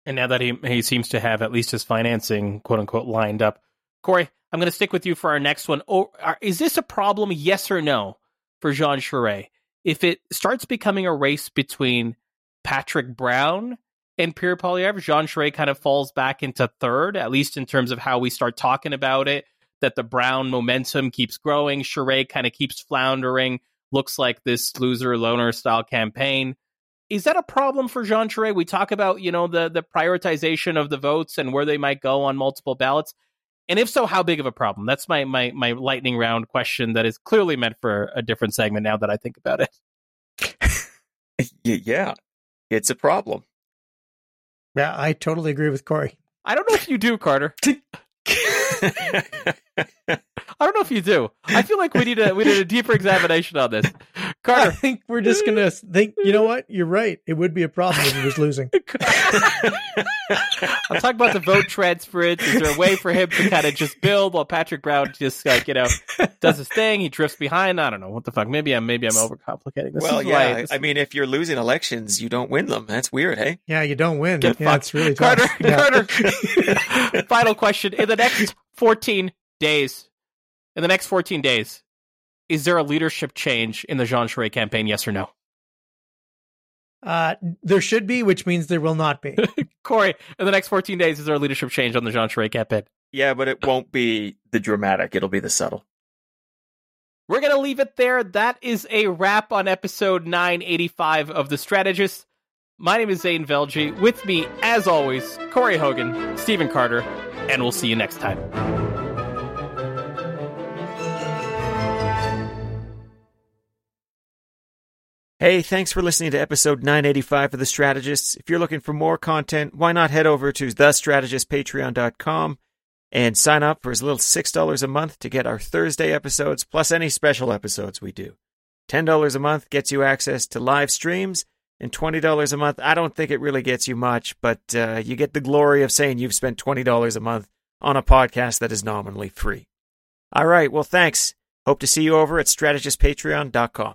And now that he he seems to have at least his financing quote unquote lined up, Corey, I'm going to stick with you for our next one. Oh, are, is this a problem? Yes or no for Jean Charest? If it starts becoming a race between Patrick Brown and Pierre Poilievre, Jean Charest kind of falls back into third, at least in terms of how we start talking about it. That the Brown momentum keeps growing, Charest kind of keeps floundering. Looks like this loser loner style campaign is that a problem for Jean Charest? We talk about, you know, the the prioritization of the votes and where they might go on multiple ballots. And if so, how big of a problem? That's my my my lightning round question that is clearly meant for a different segment now that I think about it. [laughs] Yeah, it's a problem. Yeah, I totally agree with Corey. I don't know if you do, Carter. [laughs] I don't know if you do. I feel like we need a we need a deeper examination on this. [laughs] I think we're just gonna think. You know what? You're right. It would be a problem if he was losing. [laughs] I'm talking about the vote transference. Is there a way for him to kind of just build while Patrick Brown just like you know does his thing? He drifts behind. I don't know what the fuck. Maybe I'm maybe I'm overcomplicating this. well, is why yeah. this- I mean, if you're losing elections, you don't win them. That's weird, hey? Yeah, you don't win. Get yeah, fucked. it's really tough. Carter, Yeah. Carter. [laughs] Final question: In the next 14 days, in the next 14 days, is there a leadership change in the Jean Charest campaign? Yes or no? Uh, there should be, which means there will not be. [laughs] Corey, in the next 14 days, is there a leadership change on the Jean Charest campaign? Yeah, but it won't be the dramatic. It'll be the subtle. We're going to leave it there. That is a wrap on episode 985 of The Strategist. My name is Zain Velji. With me, as always, Corey Hogan, Stephen Carter, and we'll see you next time. Hey, thanks for listening to episode 985 of The Strategists. If you're looking for more content, why not head over to thestrategistpatreon.com and sign up for as little $6 a month to get our Thursday episodes plus any special episodes we do. $10 a month gets you access to live streams, and $20 a month, I don't think it really gets you much, but uh, you get the glory of saying you've spent $20 a month on a podcast that is nominally free. All right, well, thanks. Hope to see you over at strategistpatreon.com.